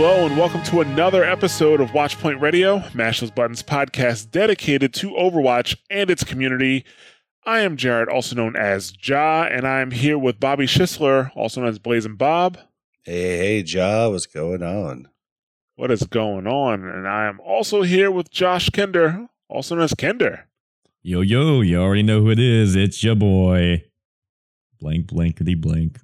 Hello, and welcome to another episode of Watchpoint Radio, Mash Those Buttons podcast dedicated to Overwatch and its community. I am Jared, also known as Ja, and I am here with Bobby Schisler, also known as Blazing Bob. Hey, hey, Ja, what's going on? What is going on? And I am also here with Josh Kinder, also known as Kinder. Yo, yo, you already know who it is. It's your boy. Blank, blankety, blank.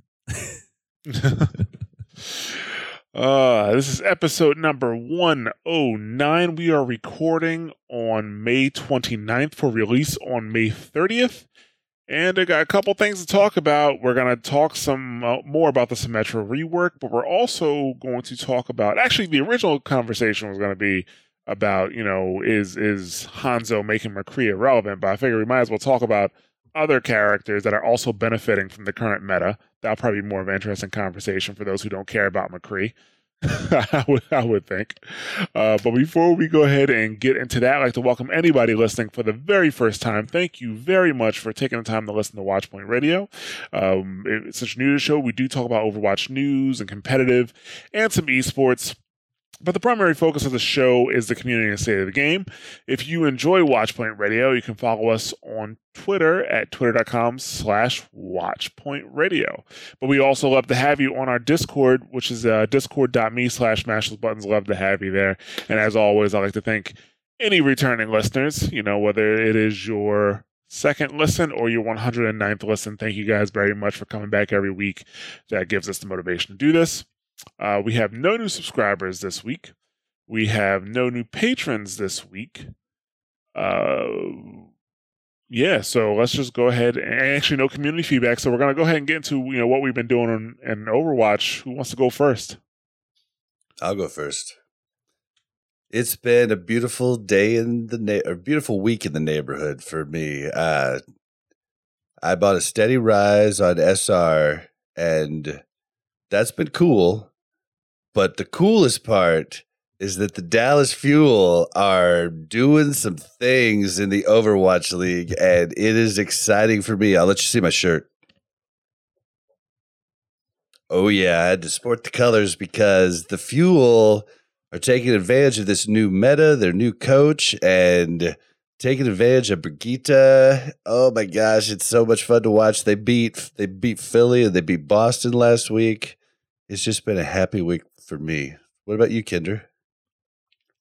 Uh, this is episode number 109. We are recording on May 29th for release on May 30th. And I got a couple things to talk about. We're going to talk some uh, more about the Symmetra rework, but we're also going to talk about actually the original conversation was going to be about, you know, is is Hanzo making McCree irrelevant, but I figure we might as well talk about other characters that are also benefiting from the current meta. That'll probably be more of an interesting conversation for those who don't care about McCree. I, would, I would think. Uh, but before we go ahead and get into that, I'd like to welcome anybody listening for the very first time. Thank you very much for taking the time to listen to Watchpoint Radio. Um, it's such a new show. We do talk about Overwatch news and competitive and some esports. But the primary focus of the show is the community and state of the game. If you enjoy Watchpoint Radio, you can follow us on Twitter at twitter.com slash watchpoint radio. But we also love to have you on our Discord, which is uh, discord.me slash mash those buttons. Love to have you there. And as always, I'd like to thank any returning listeners, you know, whether it is your second listen or your 109th listen. Thank you guys very much for coming back every week. That gives us the motivation to do this. Uh, we have no new subscribers this week. We have no new patrons this week. Uh, yeah, so let's just go ahead and actually no community feedback. So we're gonna go ahead and get into you know what we've been doing on in Overwatch. Who wants to go first? I'll go first. It's been a beautiful day in the na- or beautiful week in the neighborhood for me. Uh, I bought a steady rise on SR, and that's been cool. But the coolest part is that the Dallas Fuel are doing some things in the Overwatch League, and it is exciting for me. I'll let you see my shirt. Oh, yeah, I had to sport the colors because the Fuel are taking advantage of this new meta, their new coach, and taking advantage of Brigitte. Oh my gosh, it's so much fun to watch. They beat they beat Philly and they beat Boston last week. It's just been a happy week for me. What about you, Kinder?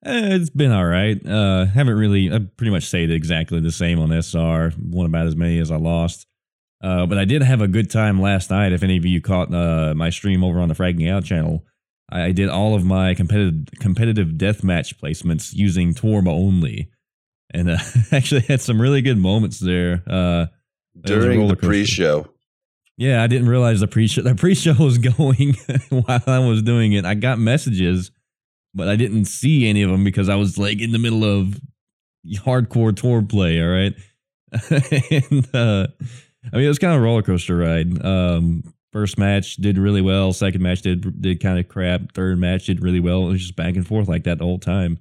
Eh, it's been all right. Uh, haven't really, I pretty much stayed exactly the same on SR. Won about as many as I lost. Uh, but I did have a good time last night. If any of you caught uh, my stream over on the Fragging Out channel, I did all of my competitive competitive deathmatch placements using Torma only, and uh, actually had some really good moments there. Uh, it was a During the pre-show. Yeah, I didn't realize the pre-show the pre-show was going while I was doing it. I got messages, but I didn't see any of them because I was like in the middle of hardcore tour play. All right, and uh, I mean it was kind of a roller coaster ride. Um, first match did really well. Second match did did kind of crap. Third match did really well. It was just back and forth like that the whole time.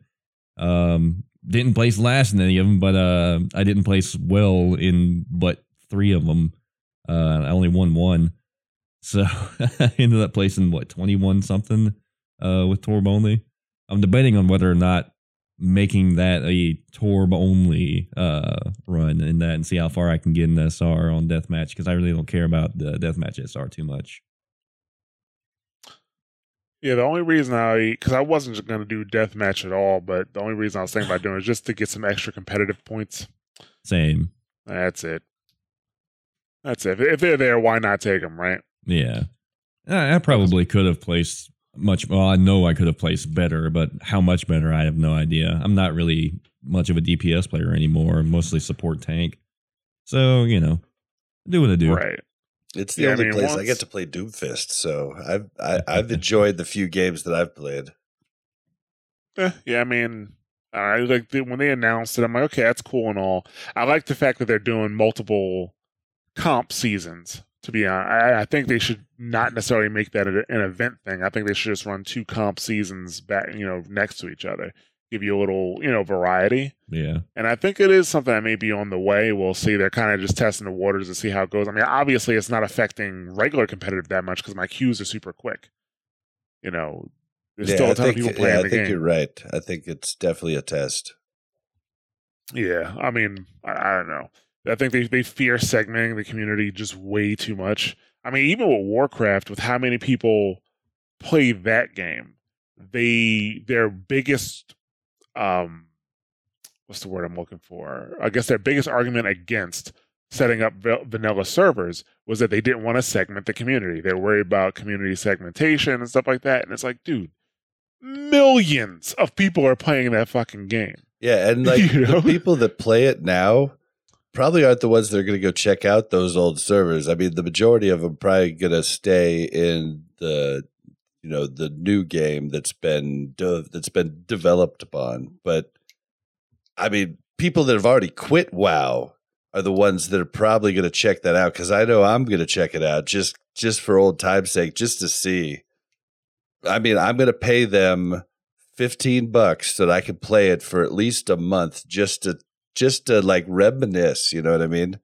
Um, didn't place last in any of them, but uh, I didn't place well in but three of them. Uh, I only won one, so I ended up placing what twenty one something uh, with Torb only. I'm debating on whether or not making that a Torb only uh, run in that and see how far I can get in SR on deathmatch because I really don't care about the deathmatch SR too much. Yeah, the only reason I because I wasn't going to do deathmatch at all, but the only reason I was thinking about doing it is just to get some extra competitive points. Same, That's it. That's it. If they're there, why not take them, right? yeah. I, I probably could have placed much. Well, I know I could have placed better, but how much better, I have no idea. I'm not really much of a DPS player anymore. Mostly support tank. So you know, do what I do. Right. It's the Yeah, I only mean, place I get to play Doomfist, so I've I, I've enjoyed the few games that I've played. Eh, yeah, I mean, I like the, when they announced it. I'm like, okay, that's cool and all. I like the fact that they're doing multiple comp seasons. To be honest, I, I think they should not necessarily make that an event thing. I think they should just run two comp seasons back, you know, next to each other, give you a little, you know, variety. Yeah. And I think it is something that may be on the way. We'll see. They're kind of just testing the waters to see how it goes. I mean, obviously, it's not affecting regular competitive that much because my queues are super quick. You know, there's yeah, still a ton think, of people playing yeah, I the think game. you're right. I think it's definitely a test. Yeah, I mean, I, I don't know. I think they they fear segmenting the community just way too much. I mean, even with Warcraft, with how many people play that game, they their biggest um what's the word I'm looking for? I guess their biggest argument against setting up vanilla servers was that they didn't want to segment the community. They were worried about community segmentation and stuff like that. And it's like, dude, millions of people are playing that fucking game. Yeah, and like You know? the people that play it now probably aren't the ones that are going to go check out those old servers. I mean, the majority of them probably going to stay in the you know the new game that's been de- that's been developed upon. But I mean, people that have already quit WoW are the ones that are probably going to check that out because I know I'm going to check it out just just for old time's sake, just to see. I mean, I'm going to pay them 15 bucks so that I can play it for at least a month just to just to like reminisce, you know what I mean?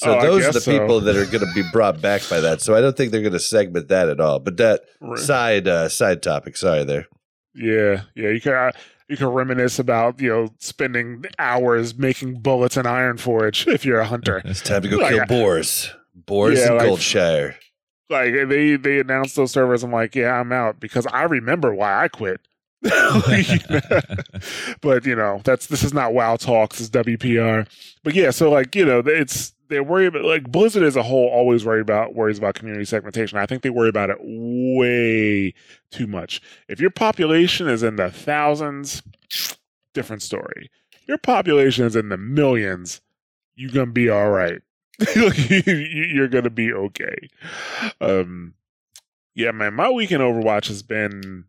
So Oh, those are the so. people that are going to be brought back by that. So I don't think they're going to segment that at all. But that Right. side uh side topic, sorry there. Yeah, yeah. You can uh, you can reminisce about you know spending hours making bullets in Ironforge if you're a hunter. It's time to go Like, kill boars. Boars Yeah, and like- Goldshire. like they they announced those servers. I'm like, yeah, I'm out because I remember why I quit. but you know, that's this is not WoW talks. It's WPR. But yeah, so like you know, it's they're worried about like Blizzard as a whole always worried about worries about community segmentation. I think they worry about it way too much. If your population is in the thousands, different story. Your population is in the millions, you're gonna be all right. you're gonna be okay. Um, yeah, man, my week in Overwatch has been.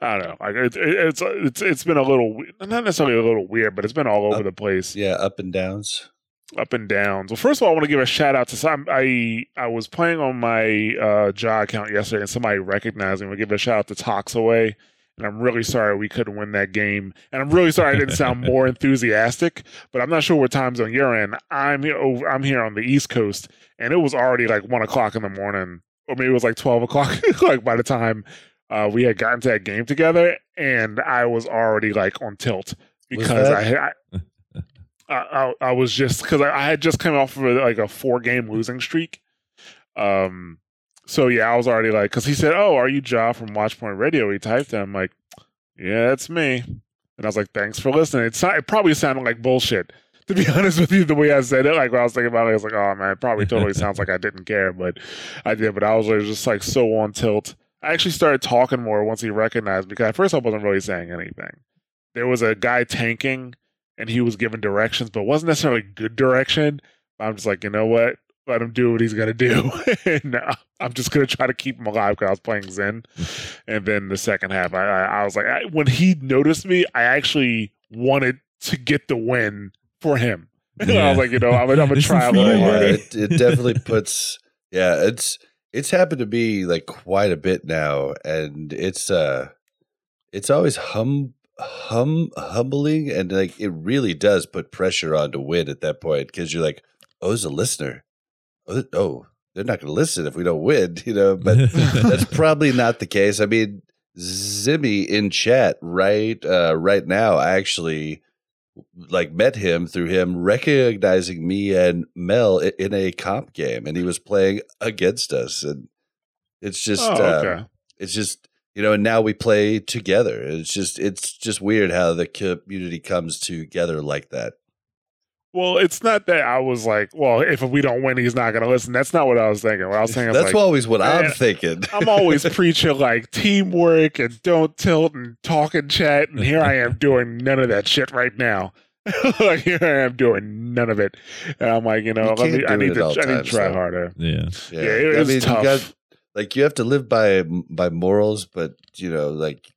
I don't know. Like it, it, it's it's it's been a little not necessarily a little weird, but it's been all over Up- the place, Yeah, up and downs. Up and downs. Well, first of all, I want to give a shout out to some. I I was playing on my uh, Jaw account yesterday, and somebody recognized me. We give a shout out to Toxaway, and I'm really sorry we couldn't win that game, and I'm really sorry I didn't sound more enthusiastic. But I'm not sure what time zone you're in. I'm here over, I'm here on the East Coast, and it was already like one o'clock in the morning, or maybe it was like twelve o'clock. like by the time uh, we had gotten to that game together, and I was already like on tilt because I, I I, I, I was just because I, I had just come off of a, like a four game losing streak. Um, so yeah, I was already like, because he said, "Oh, are you Ja from Watchpoint Radio?" He typed it. I'm like, "Yeah, that's me." And I was like, "Thanks for listening." It's sou- it probably sounded like bullshit, to be honest with you. The way I said it, like when I was thinking about it, I was like, "Oh man, it probably totally sounds like I didn't care," but I did. But I was just like so on tilt. I actually started talking more once he recognized because at first I wasn't really saying anything. There was a guy tanking and he was giving directions, but wasn't necessarily good direction. I'm just like, you know what? Let him do what he's gonna do, and uh, I'm just gonna try to keep him alive because I was playing Zen. And then the second half, I, I, I was like, I, when he noticed me, I actually wanted to get the win for him. I was like, you know, I'm, gonna- I'm gonna try a some little yeah, harder. it, it definitely puts yeah it's it's happened to me like quite a bit now and it's uh it's always hum hum humbling and like it really does put pressure on to win at that point because you're like oh there's a listener. Oh, oh they're not going to listen if we don't win you know? But that's probably not the case. I mean zimmy in chat right uh right now i actually like met him through him recognizing me and Mel in a comp game, and he was playing against us, and it's just, Oh, um, okay. it's just you know, and now we play together. It's just, it's just weird how the community comes together like that. Well, it's not that I was like, well, if we don't win, he's not going to listen. That's not what I was thinking. What I was thinking, That's like, always what I'm thinking. I'm always preaching like teamwork and don't tilt and talk and chat, and here I am doing none of that shit right now. like here I am doing none of it, and I'm like, you know, You let me, I need to, I need to try though. harder. Yeah. Yeah, it was you tough. got- like you have to live by by morals, but you know, like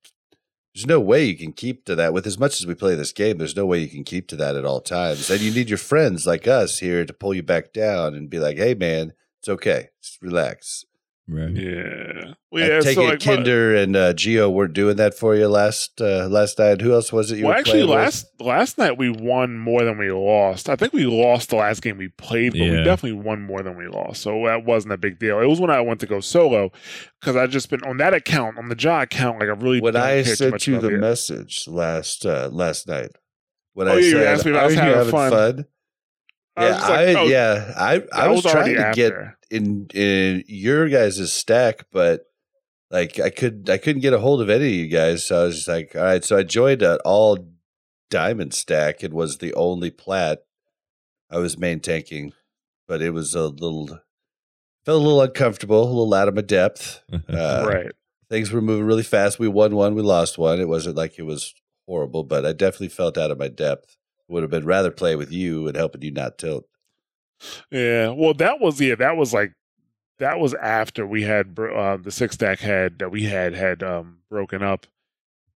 there's no way you can keep to that. With as much as we play this game, there's no way you can keep to that at all times. And you need your friends like us here to pull you back down and be like, "Hey, man, it's okay. Just relax." Right. yeah, I well, yeah. take So it, like, my- Kinder and uh, Geo weren't doing that for you last uh, last night. Who else was it? You well, were actually, playing with? last last night we won more than we lost. I think we lost the last game we played, but we definitely won more than we lost. So that wasn't a big deal. It was when I went to go solo because I just been on that account on the jaw account. Like I really when I sent much you the it. message last uh, last night. When Oh, I yeah, you said, asked me I having having fun." fun?" I was Yeah, just like, I, oh, yeah, I, I that was, trying already to get in in your guys' stack, but like I could I couldn't get a hold of any of you guys. So I was just like, all right. So I joined an all diamond stack. It was the only plat I was main tanking, but it was a little felt a little uncomfortable, a little out of my depth. Uh, right. Things were moving really fast. We won one, we lost one. It wasn't like it was horrible, but I definitely felt out of my depth. Would have been rather play with you and helping you not tilt. Yeah. Well, that was yeah. That was like that was after we had uh, the six stack had that we had had um broken up.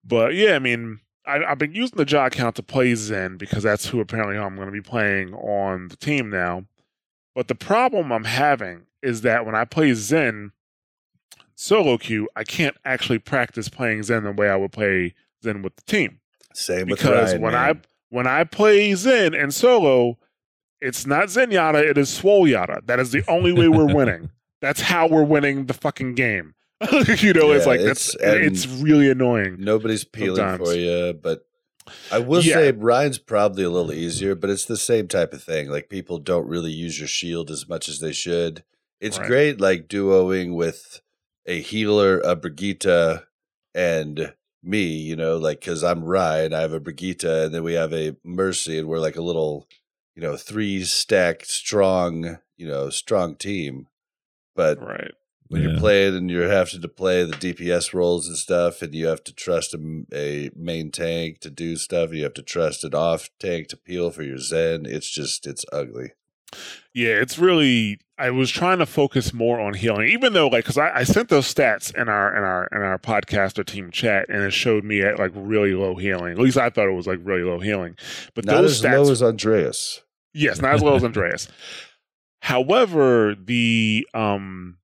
But yeah, I mean, I, I've been using the jaw account to play Zen because that's who apparently I'm going to be playing on the team now. But the problem I'm having is that when I play Zen solo queue, I can't actually practice playing Zen the way I would play Zen with the team Same with because Ryan, when man. I when I play Zen and solo, it's not Zenyatta, it is Swole Yada. That is the only way we're winning. That's how we're winning the fucking game. you know, it's like it's- that's it's really annoying. Nobody's peeling Sometimes. for you, but I will Yeah. say Rein's probably a little easier, but it's the same type of thing. Like people don't really use your shield as much as they should. It's Right. great, like duoing with a healer, a Brigitte, and me. You know, like because I'm Rein, I have a Brigitte, and then we have a Mercy, and we're like a little, you know, three stacked strong, you know, strong team. But Right. when Yeah. you're playing and you're having to play the DPS roles and stuff, and you have to trust a main tank to do stuff, and you have to trust an off tank to peel for your Zen. It's just it's ugly. Yeah, it's really. I was trying to focus more on healing, even though, like, because I, I sent those stats in our in our in our podcaster team chat, and it showed me at like really low healing. At least I thought it was like really low healing. But Not those as stats, low as Andreas. Yes, not as low as Andreas. However, the um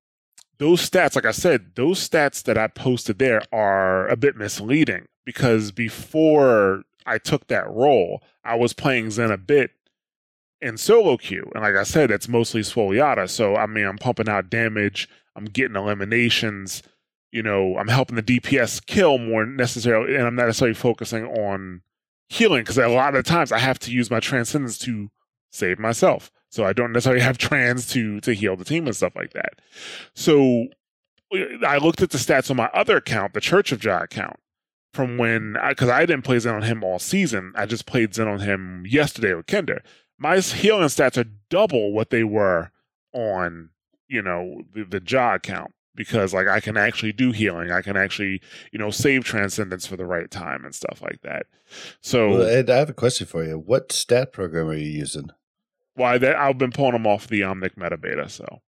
those stats, like I said, those stats that I posted there are a bit misleading because before I took that role, I was playing Zen a bit in solo queue. And like I said, it's mostly Swoliata. So I mean I'm pumping out damage, I'm getting eliminations, you know, I'm helping the DPS kill more necessarily, and I'm not necessarily focusing on healing because a lot of times I have to use my transcendence to save myself. So I don't necessarily have trans to to heal the team and stuff like that. So I looked at the stats on my other account, the Church of Jah account, from when because I, didn't play Zen on him all season. I just played Zen on him yesterday with Kinder. My healing stats are double what they were on you know the, the Jah account because like I can actually do healing. I can actually you know save transcendence for the right time and stuff like that. So Well, Ed, I have a question for you. What stat program are you using? why that I've been pulling them off the Omnic meta beta. So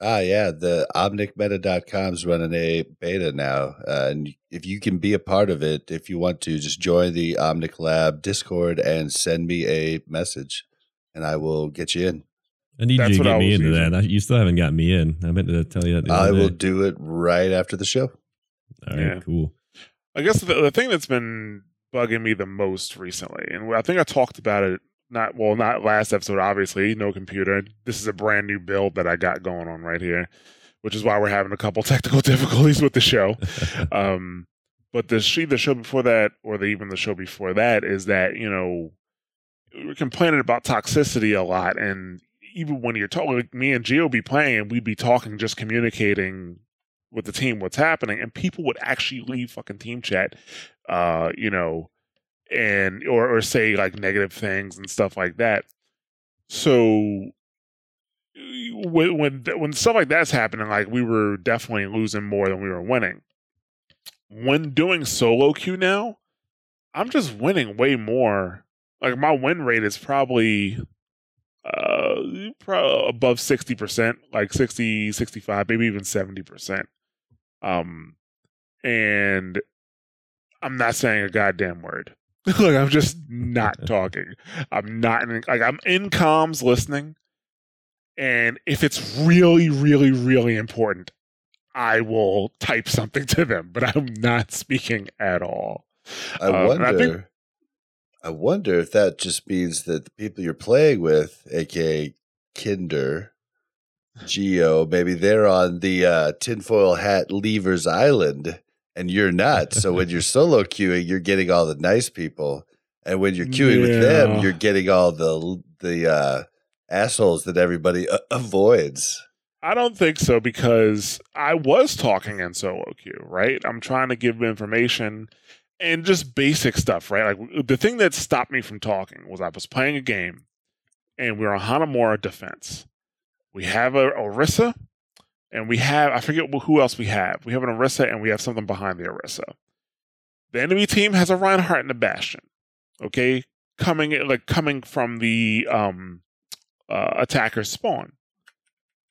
Ah, yeah, the omnicmeta.com is running a beta now. Uh, and if you can be a part of it, if you want to, just join the Omnic Lab Discord and send me a message, and I will get you in. I need That's you to get me was into using. that. I, you still haven't got me in. I meant to tell you that. The I other will day. do it right after the show. All right, Yeah. cool. I guess the, the thing that's been bugging me the most recently, and I think I talked about it not well, not last episode, obviously, no computer. This is a brand new build that I got going on right here, which is why we're having a couple technical difficulties with the show. um, but the she the show before that, or the, even the show before that, is that you know we're complaining about toxicity a lot, and even when you're talking, like me and Gio be playing, we'd be talking, just communicating with the team what's happening, and people would actually leave fucking team chat, uh, you know, and or or say like negative things and stuff like that. So when when when stuff like that's happening, like we were definitely losing more than we were winning. When doing solo queue now, I'm just winning way more. Like my win rate is probably uh pro- above 60%, like 60, 65, maybe even 70%. Um and I'm not saying a goddamn word. like I'm just not talking. I'm not in, like I'm in comms listening. And if it's really, really, really important, I will type something to them, but I'm not speaking at all. I Um, and wonder. I wonder if that just means that the people you're playing with, aka Kinder, Geo, maybe they're on the uh, tinfoil hat Levers Island, and you're not. so when you're solo queuing, you're getting all the nice people, and when you're queuing with them, you're getting all the the uh, assholes that everybody a- avoids. I don't think so because I was talking in solo queue, right? I'm trying to give information and just basic stuff, right? Like the thing that stopped me from talking was I was playing a game and we were on Hanamura defense. We have a Orisa and we have I forget who else we have. We have an Orisa and we have something behind the Orisa. The enemy team has a Reinhardt and a Bastion. Okay, coming like coming from the um uh, spawn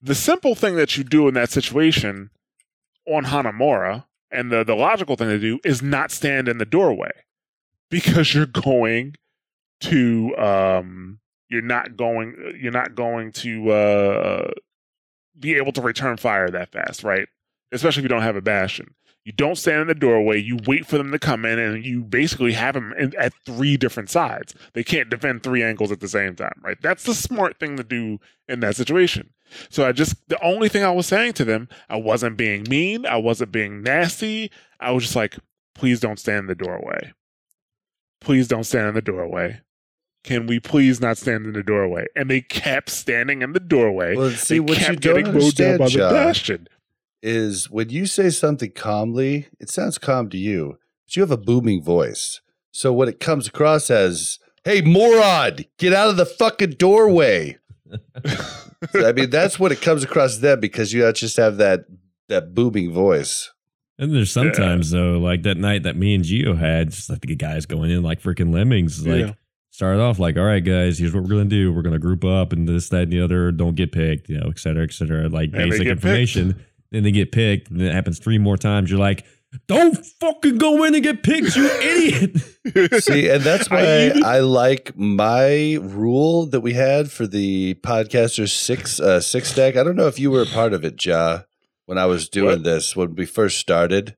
the simple thing that you do in that situation on Hanamura, and the, the logical thing to do is not stand in the doorway because you're going to um you're not going you're not going to uh be able to return fire that fast, right? Especially if you don't have a bastion. You don't stand in the doorway. You wait for them to come in, and you basically have them in, at three different sides. They can't defend three angles at the same time, right? That's the smart thing to do in that situation. So I just the only thing I was saying to them, I wasn't being mean, I wasn't being nasty. I was just like, please don't stand in the doorway. Please don't stand in the doorway. Can we please not stand in the doorway? And they kept standing in the doorway. Well, see they what you kept don't getting down understand, by the John, bastion. Is when you say something calmly, it sounds calm to you, but you have a booming voice. So when it comes across as, hey, moron, get out of the fucking doorway. I mean, that's what it comes across to them because you just have that that booming voice. And there's sometimes though, like that night that me and Geo had, just like the guys going in like freaking lemmings. Like Yeah. started off like, all right, guys, here's what we're gonna do. We're gonna group up and this, that, and the other. Don't get picked, you know, et cetera, et cetera. Like And basic get information. Then they get picked, and it happens three more times. You're like, don't fucking go in and get picked, you idiot. See, and that's I why even- I, like my rule that we had for the podcasters six uh, six deck. I don't know if you were a part of it, Ja, when I was doing What? this when we first started.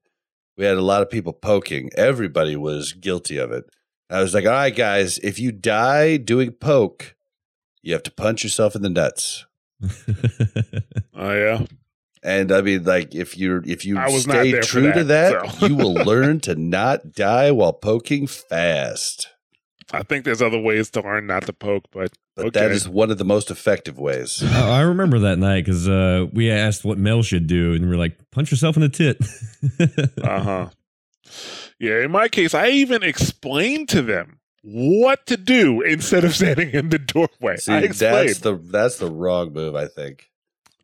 We had a lot of people poking. Everybody was guilty of it. I was like, all right, guys, if you die doing poke, you have to punch yourself in the nuts. Oh yeah. And I mean, like, if you're if you I was stay there for true to that, that, so. you will learn to not die while poking fast. I think there's other ways to learn not to poke, but But that Okay. is one of the most effective ways. Oh, I remember that night because uh, we asked what Mel should do, and we are like, punch yourself in the tit. uh huh. Yeah, in my case, I even explained to them what to do instead of standing in the doorway. See, I explained. that's the that's the wrong move. I think.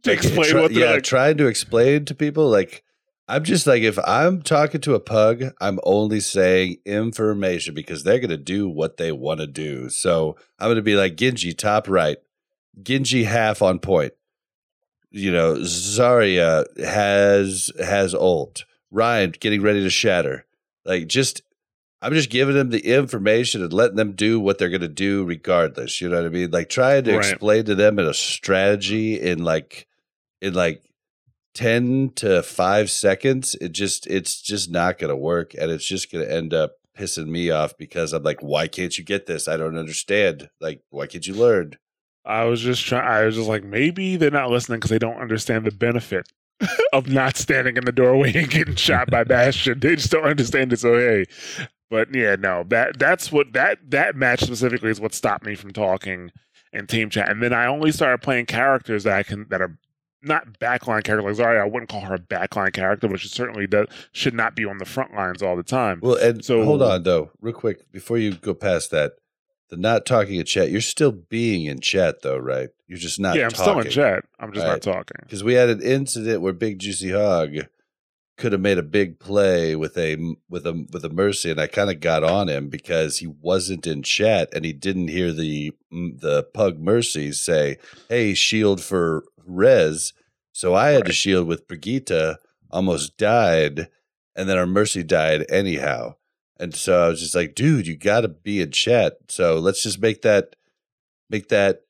To explain try- what yeah, like, trying to explain to people like I'm just like if I'm talking to a pug, I'm only saying information because they're gonna do what they want to do. So I'm gonna be like Genji top right, Genji half on point. You know, Zarya has has ult. Rein getting ready to shatter. Like just I'm just giving them the information and letting them do what they're gonna do regardless. You know what I mean? Like trying to Right. explain to them in a strategy in like in like 10 to 5 seconds it just it's just not going to work and it's just going to end up pissing me off because i'm like why can't you get this i don't understand like why can't you learn I was just trying. I was just like, maybe they're not listening because they don't understand the benefit of not standing in the doorway and getting shot by Bastion. They just don't understand it. So hey, but yeah, no, that that's what that that match specifically is what stopped me from talking in team chat. And then I only started playing characters that I can that are not backline characters. Like Zarya, I wouldn't call her a backline character, but she certainly does should not be on the front lines all the time. well and So- hold on though real quick before you go past that The not talking in chat. You're still being in chat though, right? You're just not. yeah, I'm still in chat. I'm just Right. not talking. because we had an incident where Big Juicy Hog could have made a big play with a with a with a mercy, and I kind of got on him because he wasn't in chat and he didn't hear the mm, the pug mercy say, "Hey, shield for Rez." So I had to shield with Brigitte, almost died, and then our mercy died anyhow. And so I was just like, "Dude, you got to be in chat." So let's just make that make that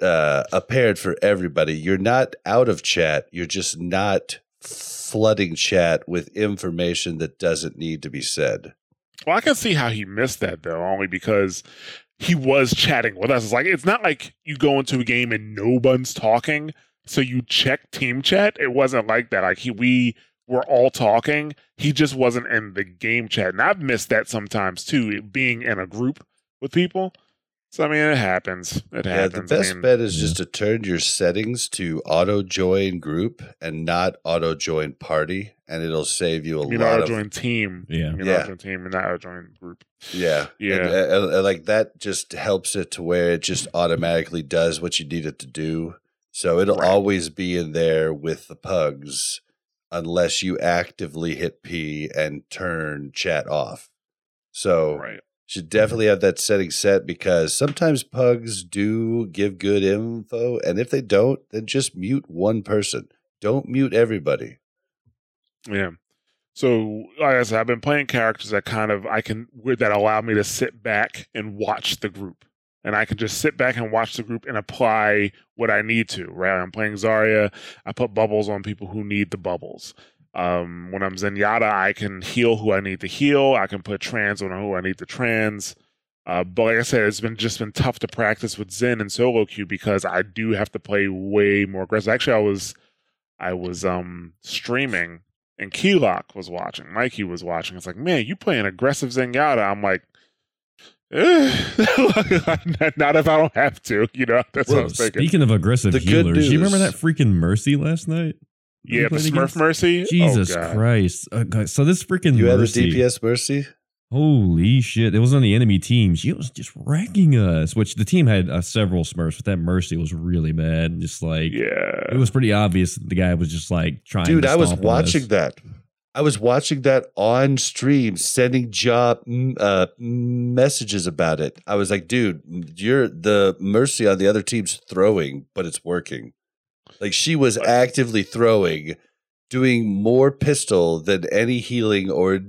uh, apparent for everybody. You're not out of chat. You're just not flooding chat with information that doesn't need to be said. Well, I can see how he missed that though, only because he was chatting with us. It's like it's not like you go into a game and no one's talking, so you check team chat. It wasn't like that. Like he, we were all talking. He just wasn't in the game chat, and I've missed that sometimes too, being in a group with people. So I mean, it happens. It Yeah, happens. the I best mean, bet is just to turn your settings to auto join group and not auto join party, and it'll save you a you lot know, of join team. Yeah. You know, Yeah. join team and not auto join group. yeah, Yeah. And, and, uh, like that just helps it to where it just automatically does what you need it to do. So it'll Right. always be in there with the pugs, unless you actively hit P and turn chat off. So Right. should mm-hmm. definitely have that setting set because sometimes pugs do give good info, and if they don't, then just mute one person. Don't mute everybody. Yeah. So, like I said, I've been playing characters that kind of I can that allow me to sit back and watch the group, and I can just sit back and watch the group and apply what I need to. Right? I'm playing Zarya. I put bubbles on people who need the bubbles. Um, when I'm Zenyatta, I can heal who I need to heal. I can put trans on who I need to trans. Uh, but like I said, it's been just been tough to practice with Zen and solo queue because I do have to play way more aggressive. Actually, I was I was um streaming and Keylock was watching. Mikey was watching. It's like, man, you playing aggressive Zenyatta. I'm like, not if I don't have to. You know, that's what I Well, was thinking. speaking of aggressive The good healers, you remember that freaking Mercy last night? yeah, the Smurf against? Mercy. Jesus oh, Christ! Uh, guys, so this freaking Mercy. You had a Mercy, DPS mercy? holy shit! It was on the enemy team. She was just wrecking us. Which the team had uh, several Smurfs, but that Mercy was really bad. Just like Yeah. it was pretty obvious that the guy was just like trying. Dude, to I was watching us. that. I was watching that on stream, sending job uh, messages about it. I was like, dude, you're the mercy on the other team's throwing, but it's working. Like she was actively throwing, doing more pistol than any healing or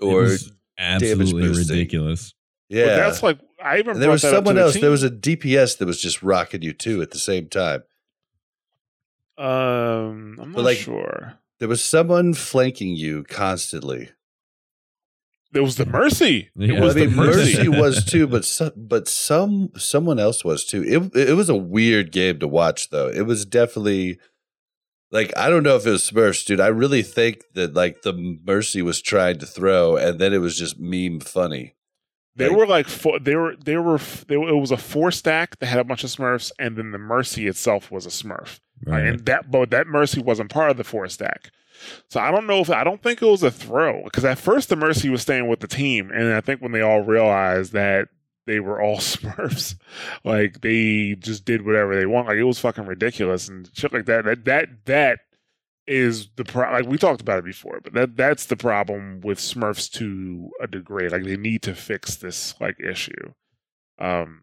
or absolutely ridiculous. Yeah. that's like I even there was that up to someone else. There was a DPS that was just rocking you too at the same time. um, I'm not like, sure. There was someone flanking you constantly. There was the Mercy. Yeah. It was I mean, the Mercy. Mercy was too, but some, but some someone else was too. It it was a weird game to watch, though. It was definitely like I don't know if it was Smurfs, dude. I really think that like the Mercy was trying to throw, and then it was just meme funny. They Like- were like four, they were they were they it was a four stack that had a bunch of Smurfs, and then the Mercy itself was a Smurf. Right. and that but that Mercy wasn't part of the four stack. So I don't know if I don't think it was a throw because at first the Mercy was staying with the team, and I think when they all realized that they were all Smurfs, like they just did whatever they want. Like it was fucking ridiculous and shit like that. That that that is the pro- like we talked about it before, but that that's the problem with Smurfs to a degree. Like they need to fix this like issue. Um.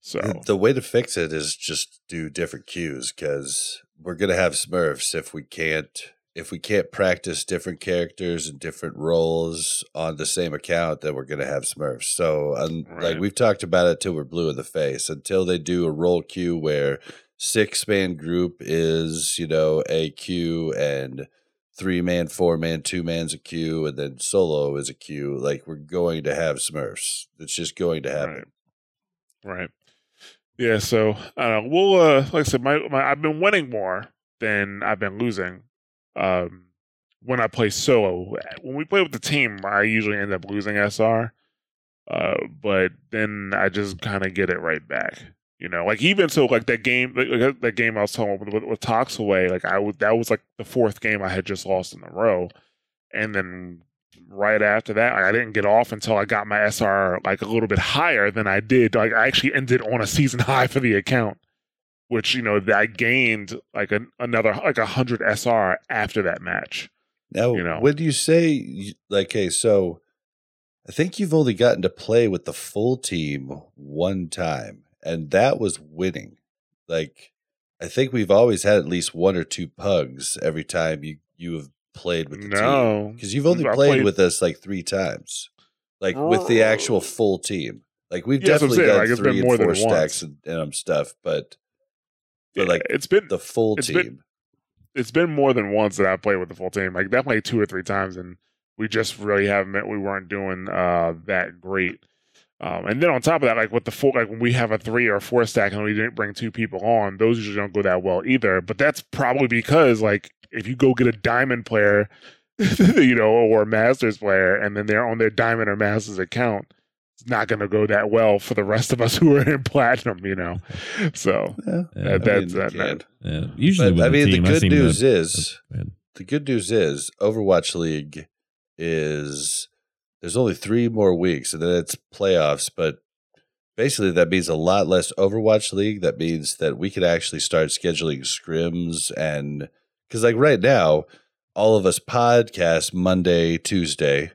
So The, the way to fix it is just do different cues because we're gonna have Smurfs if we can't if we can't practice different characters and different roles on the same account, then we're gonna have Smurfs. So, um, like we've talked about it till we're blue in the face. Until they do a role queue where six man group is you know a queue and three man, four man, two man's a queue, and then solo is a queue. Like we're going to have Smurfs. It's just going to happen. Right. Right. Yeah, so I don't know. We'll uh like I said, my, my I've been winning more than I've been losing. Um when I play solo. When we play with the team, I usually end up losing SR. Uh but then I just kind of get it right back. You know, like even so, like that game, like, that game I was talking about with, with Tox away, like I would, that was like the fourth game I had just lost in a row, and then right after that. Like, I didn't get off until I got my SR like a little bit higher than I did. Like I actually ended on a season high for the account, which you know that I gained like an, another like a hundred SR after that match. Now, You know. when you say like, hey, so I think you've only gotten to play with the full team one time, and that was winning. Like, I think we've always had at least one or two pugs every time you you have played with the team No, because you've only played, played- with us like three times, like with the actual full team. Like we've Yeah, that's what I'm definitely done like, three more and four stacks and, and um, stuff, but Yeah, but like it's been the full it's team. been- it's been more than once that I played with the full team. Like definitely two or three times, and we just really haven't. We weren't doing uh, that great. Um, and then on top of that, like with the four, like when we have a three or a four stack and we didn't bring two people on, those usually don't go that well either. But that's probably because like if you go get a diamond player, you know, or a masters player, and then they're on their diamond or masters account, it's not going to go that well for the rest of us who are in platinum. You know, so Yeah, Yeah, that- I that's mean, that. you. Yeah, usually, But, with I a mean, team, the good news to, is the good news is Overwatch League is there's only three more weeks and then it's playoffs, but basically that means a lot less Overwatch League. That means that we could actually start scheduling scrims and because like right now, all of us podcast Monday, Tuesday.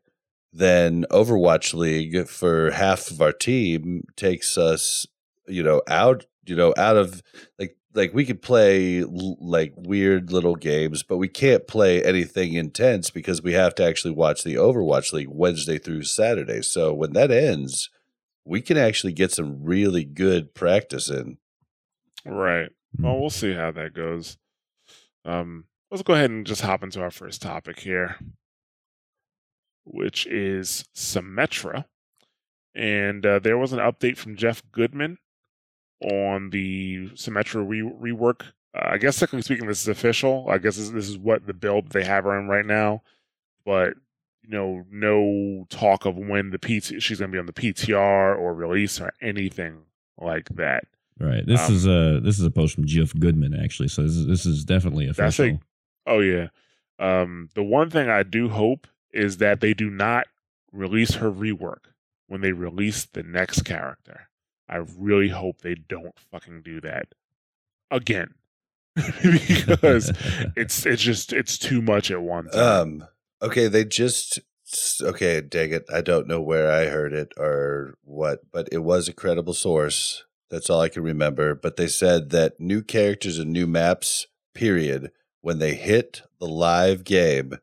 Then Overwatch League for half of our team takes us, you know, out, you know, out of like like we could play l- like weird little games, but we can't play anything intense because we have to actually watch the Overwatch League Wednesday through Saturday. So when that ends, we can actually get some really good practice in. right. Hmm. Well, we'll see how that goes. Um, let's go ahead and just hop into our first topic here, which is Symmetra. And uh, there was an update from Geoff Goodman on the Symmetra re- rework. Uh, I guess, technically speaking, this is official. I guess this, this is what the build they have her in right now. But you know, no talk of when the PT she's going to be on the PTR or release or anything like that. Right. This Um, is a this is a post from Geoff Goodman actually. So this is, this is definitely official. a- Oh yeah. Um, the one thing I do hope is that they do not release her rework when they release the next character. I really hope they don't fucking do that again because it's it's just it's too much at once. Um, okay, they just okay, dang it. I don't know where I heard it or what, but it was a credible source. That's all I can remember. But they said that new characters and new maps, period, when they hit the live game,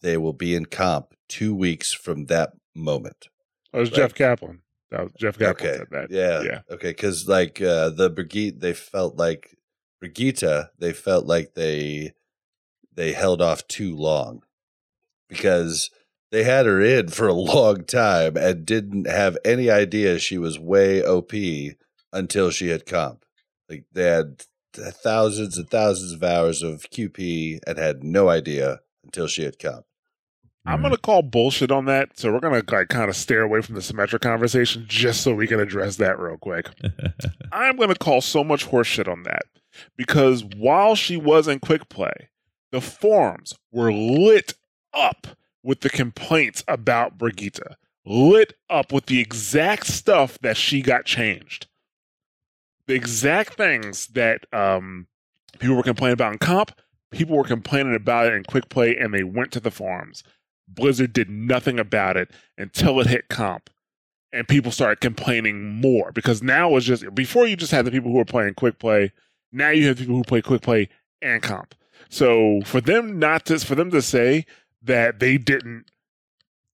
they will be in comp two weeks from that moment. that was right. Jeff Kaplan. That was Jeff Kaplan okay. said that. Yeah. Yeah. Okay. Because like uh, the Brigitte, they felt like Brigitte, they felt like they they held off too long because they had her in for a long time and didn't have any idea she was way OP until she had comp. Like they had thousands and thousands of hours of QP and had no idea until she had comp. I'm gonna call bullshit on that, so we're gonna like kind of stare away from the Symmetra conversation just so we can address that real quick. I'm going to call so much horseshit on that because while she was in quick play, the forums were lit up with the complaints about Brigitte, lit up with the exact stuff that she got changed. The exact things that um, people were complaining about in comp, people were complaining about it in quick play, and they went to the forums. Blizzard did nothing about it until it hit comp and people started complaining more because now it's just before you just had the people who were playing quick play now you have people who play quick play and comp so for them not to for them to say that they didn't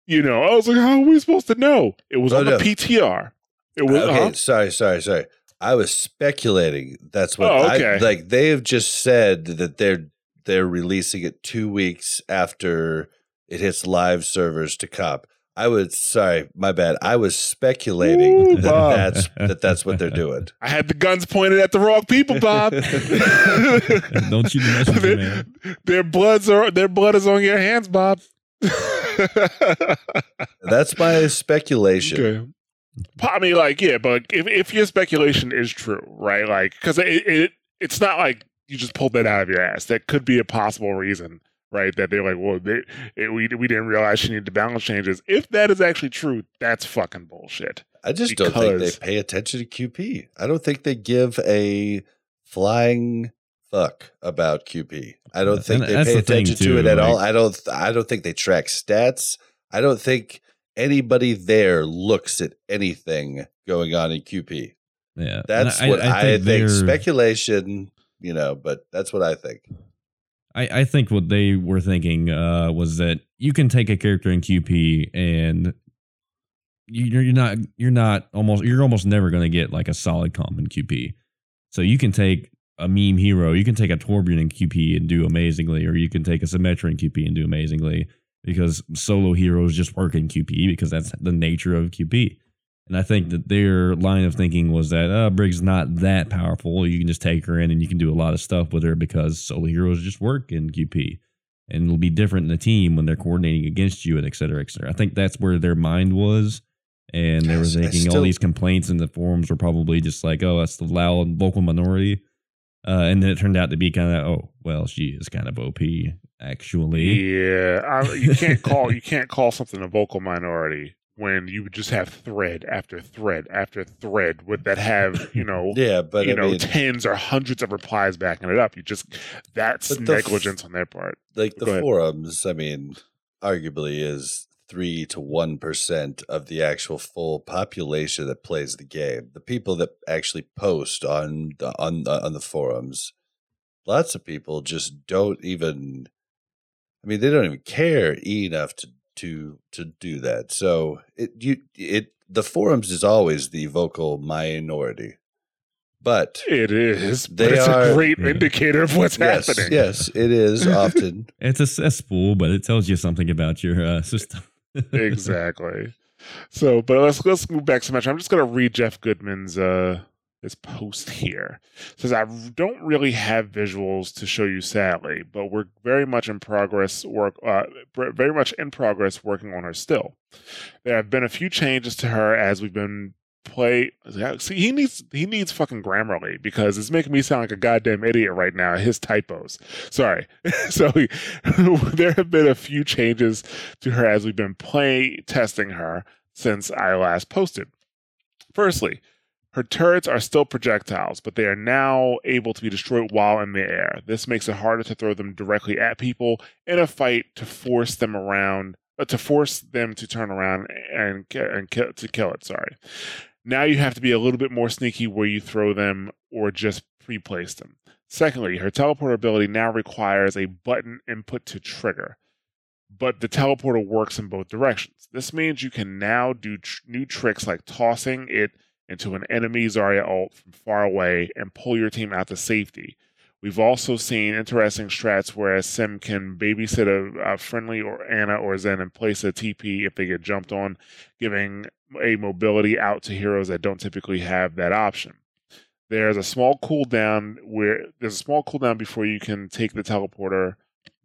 you know i was like how are we supposed to know it was Oh, on no. the ptr it was okay, uh-huh. sorry, sorry, sorry. I was speculating. That's what Oh, I like. They have just said that they're they're releasing it two weeks after it hits live servers to cop. I was sorry, my bad. I was speculating Ooh, that Bob. that's that that's what they're doing. i had the guns pointed at the wrong people bob Don't you mess with their, man. their bloods are their blood is on your hands bob That's my speculation. Okay. I mean, like, yeah, but if if your speculation is true, right? Like, because it, it it's not like you just pulled that out of your ass. That could be a possible reason right? That they're like, well, they, it, we we didn't realize she needed to balance changes. If that is actually true, that's fucking bullshit. I just don't think they pay attention to QP. I don't think they give a flying fuck about QP. I don't think and they pay the thing, attention to it at all. I don't. I don't think they track stats. I don't think anybody there looks at anything going on in QP. Yeah, That's And what I, think. they're- Speculation, you know, but that's what I think. I, I think what they were thinking uh, was that you can take a character in QP and you- you're, you're not you're not almost you're almost never going to get like a solid comp in QP. So you can take a meme hero, you can take a Torbjorn in QP and do amazingly, or you can take a Symmetra in QP and do amazingly because solo heroes just work in QP because that's the nature of QP. And I think that their line of thinking was that uh, Brig's not that powerful. You can just take her in and you can do a lot of stuff with her because solo heroes just work in QP. And it'll be different in the team when they're coordinating against you and et cetera, et cetera. I think that's where their mind was. And they were I thinking all these complaints in the forums were probably just like, oh, that's the loud vocal minority. Uh, and then it turned out to be kind of, oh, well, she is kind of OP, actually. Yeah, I, you can't call you can't call something a vocal minority when you would just have thread after thread after thread with that have you know Yeah, but you I know mean, tens or hundreds of replies backing it up. You just that's the f- negligence on their part. like Go the ahead. forums, I mean, arguably is three to one percent of the actual full population that plays the game. The people that actually post on the on the, on the forums, lots of people just don't even. I mean, they don't even care enough to to to do that. So it you it the forums is always the vocal minority, but It is, but They it's are- a great Yeah. indicator of what's yes, happening. yes, it is often. It's a cesspool, but it tells you something about your uh, system. exactly. So, but let's let's move back so much. I'm just gonna read Geoff Goodman's uh his post here. It says I don't really have visuals to show you, sadly, but we're very much in progress work. Uh, very much in progress working on her still. There have been a few changes to her as we've been play. See, he needs he needs fucking Grammarly because it's making me sound like a goddamn idiot right now. His typos. Sorry. so he, there have been a few changes to her as we've been play testing her since I last posted. Firstly, her turrets are still projectiles, but they are now able to be destroyed while in the air. This makes it harder to throw them directly at people in a fight to force them around, uh, to force them to turn around and and kill, to kill it. Sorry. Now you have to be a little bit more sneaky where you throw them or just pre-place them. Secondly, her teleport ability now requires a button input to trigger but the teleporter works in both directions. This means you can now do tr- new tricks like tossing it into an enemy Zarya ult from far away and pull your team out to safety. We've also seen interesting strats where a Sim can babysit a, a friendly or Ana or Zen and place a TP if they get jumped on, giving a mobility out to heroes that don't typically have that option. There's a small cooldown where there's a small cooldown before you can take the teleporter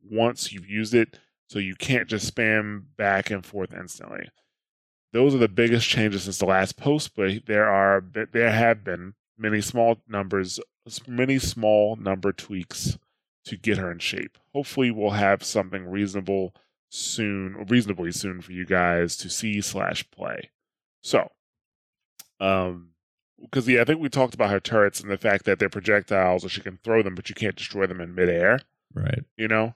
once you've used it so you can't just spam back and forth instantly. Those are the biggest changes since the last post, but there are there have been many small numbers, many small number tweaks to get her in shape. Hopefully, we'll have something reasonable soon, reasonably soon for you guys to see slash play. So, um, because yeah, I think we talked about her turrets and the fact that they're projectiles, or she can throw them, but you can't destroy them in midair Right. you know,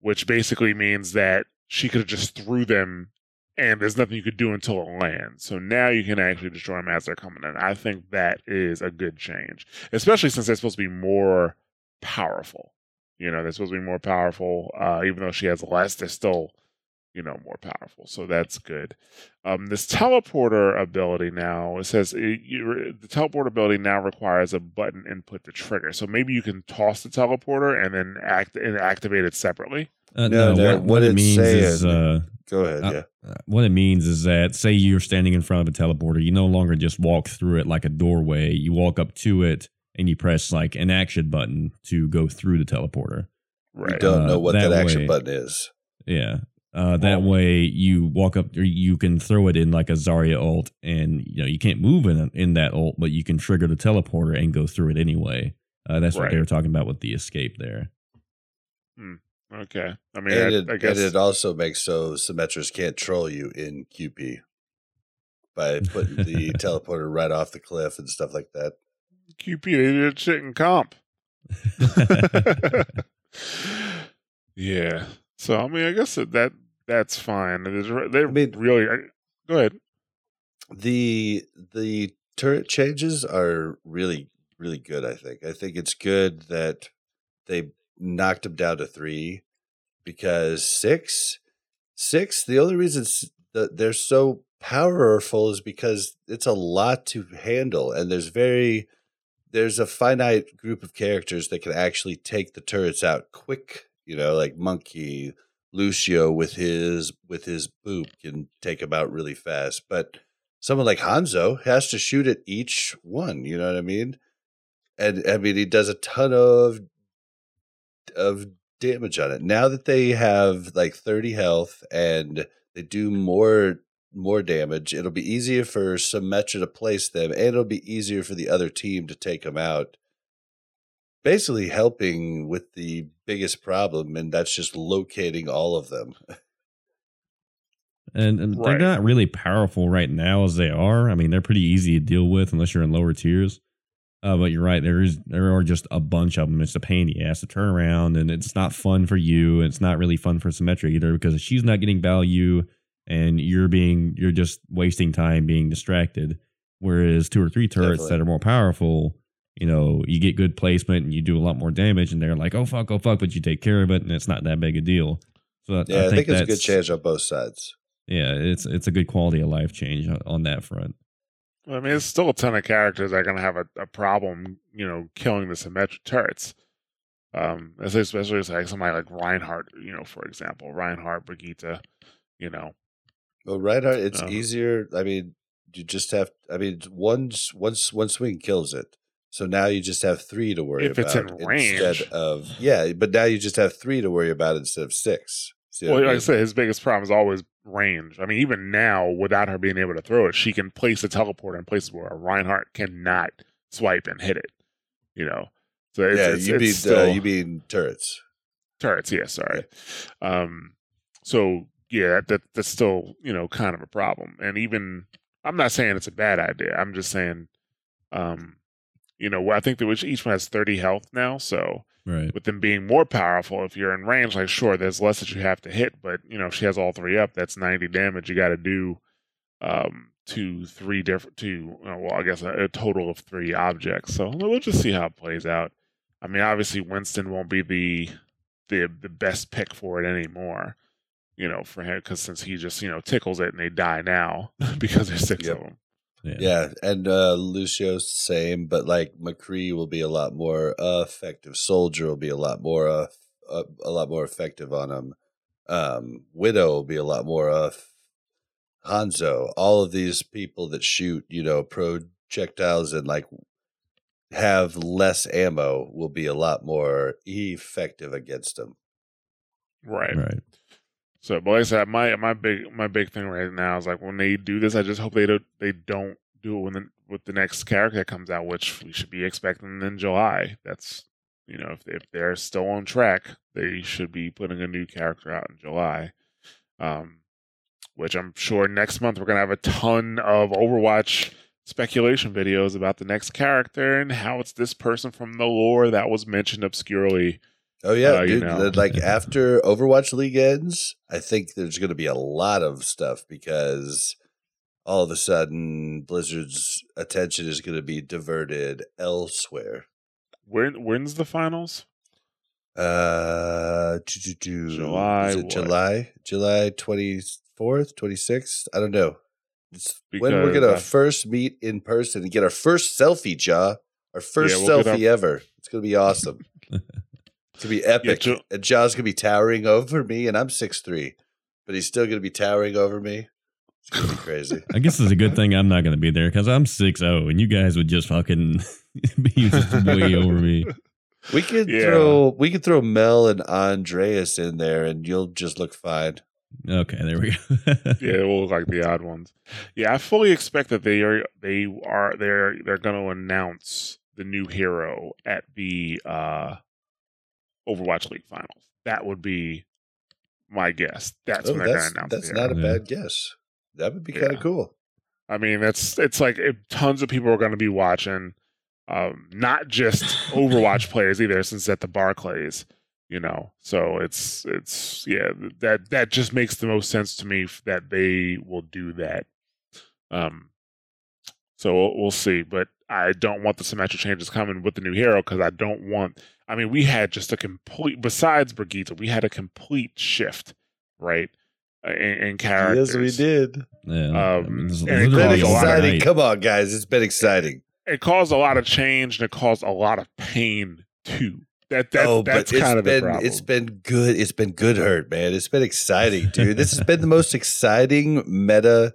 which basically means that she could have just threw them and there's nothing you could do until it lands. So now you can actually destroy them as they're coming in. I think that is a good change, especially since they're supposed to be more powerful. You know, they're supposed to be more powerful. Uh, even though she has less, they're still, you know, more powerful. So that's good. Um, this teleporter ability now, it says it, you, the teleporter ability now requires a button input to trigger. So maybe you can toss the teleporter and then act and activate it separately. Uh, No, no, no, what, what what it it's means is uh, Go ahead. Uh, yeah. uh, what it means is that say you're standing in front of a teleporter, you no longer just walk through it like a doorway. You walk up to it and you press like an action button to go through the teleporter. You Right. don't Uh, know what that, that action way- button is. Yeah. Uh, that Oh. way you walk up or you can throw it in like a Zarya ult and you know you can't move in in that ult, but you can trigger the teleporter and go through it anyway. Uh, that's what they were talking about with the escape there. Okay. I mean, and, I, it, I guess and it also makes so Symmetras can't troll you in QP by putting the teleporter right off the cliff and stuff like that. QP they did shit in comp. yeah. So I mean, I guess that, that that's fine. It is they I mean- really. I, go ahead. the the turret changes are really really good i think i think it's good that they knocked them down to three because six six the only reason that they're so powerful is because it's a lot to handle and there's very there's a finite group of characters that can actually take the turrets out quick you know like monkey lucio with his with his boop can take them out really fast but someone like Hanzo has to shoot at each one. You know what I mean? And I mean, he does a ton of of damage on it. Now that they have like thirty health and they do more more damage, it'll be easier for Symmetra to place them, and it'll be easier for the other team to take them out. Basically, helping with the biggest problem, and that's just locating all of them. and, and Right. they're not really powerful right now as they are. I mean, they're pretty easy to deal with unless you're in lower tiers. Uh, but you're right. There is there are just a bunch of them. It's a pain in the ass to turn around, and it's not fun for you. And It's not really fun for Symmetra either because she's not getting value, and you're being you're just wasting time being distracted. Whereas two or three turrets Definitely. that are more powerful, you know, you get good placement and you do a lot more damage, and they're like, oh fuck, oh fuck, but you take care of it, and it's not that big a deal. So Yeah, I, think, it's a good change on both sides. yeah, it's it's a good quality of life change on- on that front. I mean, it's still a ton of characters that are going to have a, a problem, you know, killing the Symmetra turrets. Um, especially like somebody like Reinhardt, you know, for example, Reinhardt, Brigitte, you know, Well, Reinhardt, it's Uh-huh. easier. I mean, you just have. I mean, one s- one s- one swing kills it. So now you just have three to worry If it's in about range. instead of yeah. But now you just have three to worry about instead of six. See well, I like I mean? said, his biggest problem is always range. I mean, even now, without her being able to throw it, she can place a teleporter in places where a Reinhardt cannot swipe and hit it. You know, so it's, yeah, it's, you mean still uh, you mean turrets? turrets. Yeah, sorry. Um, so yeah, that, that that's still you know kind of a problem. And even I'm not saying it's a bad idea. I'm just saying, um, you know, I think that which each one has 30 health now, so Right. with them being more powerful, if you're in range, like sure, there's less that you have to hit, but you know, if she has all three up, that's 90 damage. You got to do um two, three different, two, uh, well, I guess a, a total of three objects. So we'll just see how it plays out. I mean, obviously, Winston won't be the the the best pick for it anymore. You know, for him because since he just you know tickles it and they die now because there's six Yep. of them. Yeah. Yeah, and uh Lucio's same, but like McCree will be a lot more uh, effective. Soldier will be a lot more uh, uh, a lot more effective on him. Um, Widow will be a lot more uh, Hanzo. All of these people that shoot, you know, projectiles and like have less ammo will be a lot more effective against them. Right. Right. So, but like I said, my my big my big thing right now is like when they do this, I just hope they don't they don't do it when the, with the next character that comes out, which we should be expecting in July. That's you know if if they're still on track, they should be putting a new character out in July. Um, which I'm sure next month we're gonna have a ton of Overwatch speculation videos about the next character and how it's this person from the lore that was mentioned obscurely. Oh yeah, Uh, you dude. know. Like after Overwatch League ends, I think there's going to be a lot of stuff because all of a sudden Blizzard's attention is going to be diverted elsewhere. When when's the finals? Uh, do, do, do. July Is it what? July? July twenty fourth, twenty sixth. I don't know. It's when we're gonna I- first meet in person and get our first selfie, Ja. Our first we'll get selfie ever. It's gonna be awesome. it's gonna be epic. Ju- and Ja's gonna be towering over me, and I'm six three, but he's still gonna be towering over me. It's gonna be crazy. I guess it's a good thing I'm not going to be there because I'm 6'0 and you guys would just fucking be just way over me. We could Yeah. throw we could throw Mel and Andreas in there, and you'll just look fine. Okay, there we go. yeah, it will look like the odd ones. Yeah, I fully expect that they are they are they're they're going to announce the new hero at the uh Overwatch League finals. That would be my guess. That's Oh, when they're that's announce that's not a Yeah. bad guess. That would be kind of cool. I mean, that's it's like if tons of people are going to be watching, um, not just Overwatch players either, since at the Barclays, you know. So it's it's yeah, that that just makes the most sense to me that they will do that. Um, so we'll, we'll see, but I don't want the Symmetra changes coming with the new hero because I don't want. I mean, we had just a complete. Besides Brigitte, we had a complete shift, right? uh, In, in characters. Yes, we did. Yeah, Um, it's been a of exciting. Come on, guys. It's been exciting. it caused a lot of change and it caused a lot of pain too. That that oh, that's but it's kind of the been problem. it's been good. It's been good hurt, man. It's been exciting, dude. this has been the most exciting meta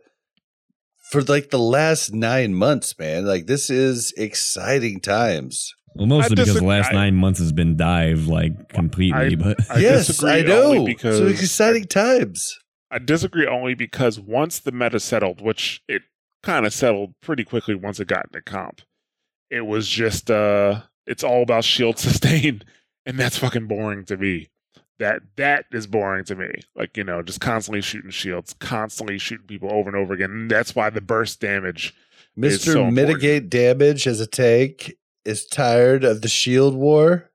for like the last nine months, man. Like this is exciting times. Well, mostly because the last nine months has been dive like completely, but I yes, I know. because so exciting times. I disagree only because once the meta settled, which it kind of settled pretty quickly once it got into comp, it was just uh it's all about shield sustain, and that's fucking boring to me. That that is boring to me. Like you know, just constantly shooting shields, constantly shooting people over and over again. And that's why the burst damage. Mister so important. Mitigate damage as a tank is tired of the shield war.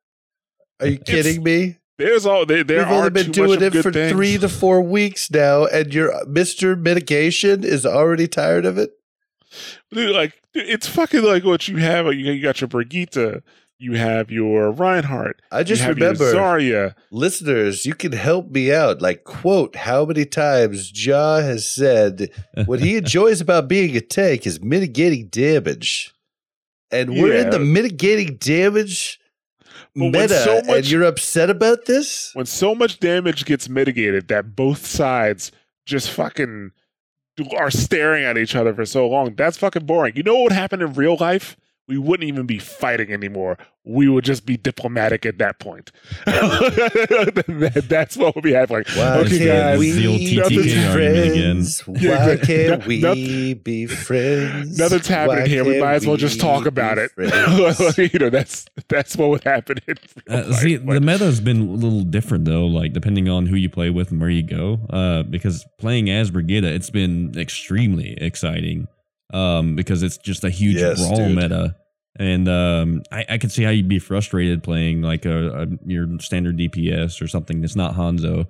Are you It's- kidding me? There's all there. there We've are only been too doing it for things. three to four weeks now, and your uh, Mister Mitigation is already tired of it. Dude, like dude, it's fucking like what you have. You, you got your Brigitte, you have your Reinhardt, I just remember, Zarya. listeners, you can help me out. Like, quote, how many times Ja has said what he enjoys about being a tank is mitigating damage. And we're in the mitigating damage But meta, so and you're upset about this? When so much damage gets mitigated that both sides just fucking are staring at each other for so long, that's fucking boring. You know what would happen in real life? We wouldn't even be fighting anymore. We would just be diplomatic at that point. That- that's what would be happening. Like, Why okay, can't guys, we the old be TTK again. friends? Yeah, Why can't we nothing- be friends? Nothing's happening Why here. We might as well just talk about it. you know, that's that's what would happen. In Uh, see, Like, the meta's been a little different though, like depending on who you play with and where you go. Uh, because playing as Brigitte, it's been extremely exciting. Um, because it's just a huge Yes, brawl dude. meta, and um, I, I could see how you'd be frustrated playing like a, a your standard DPS or something that's not Hanzo,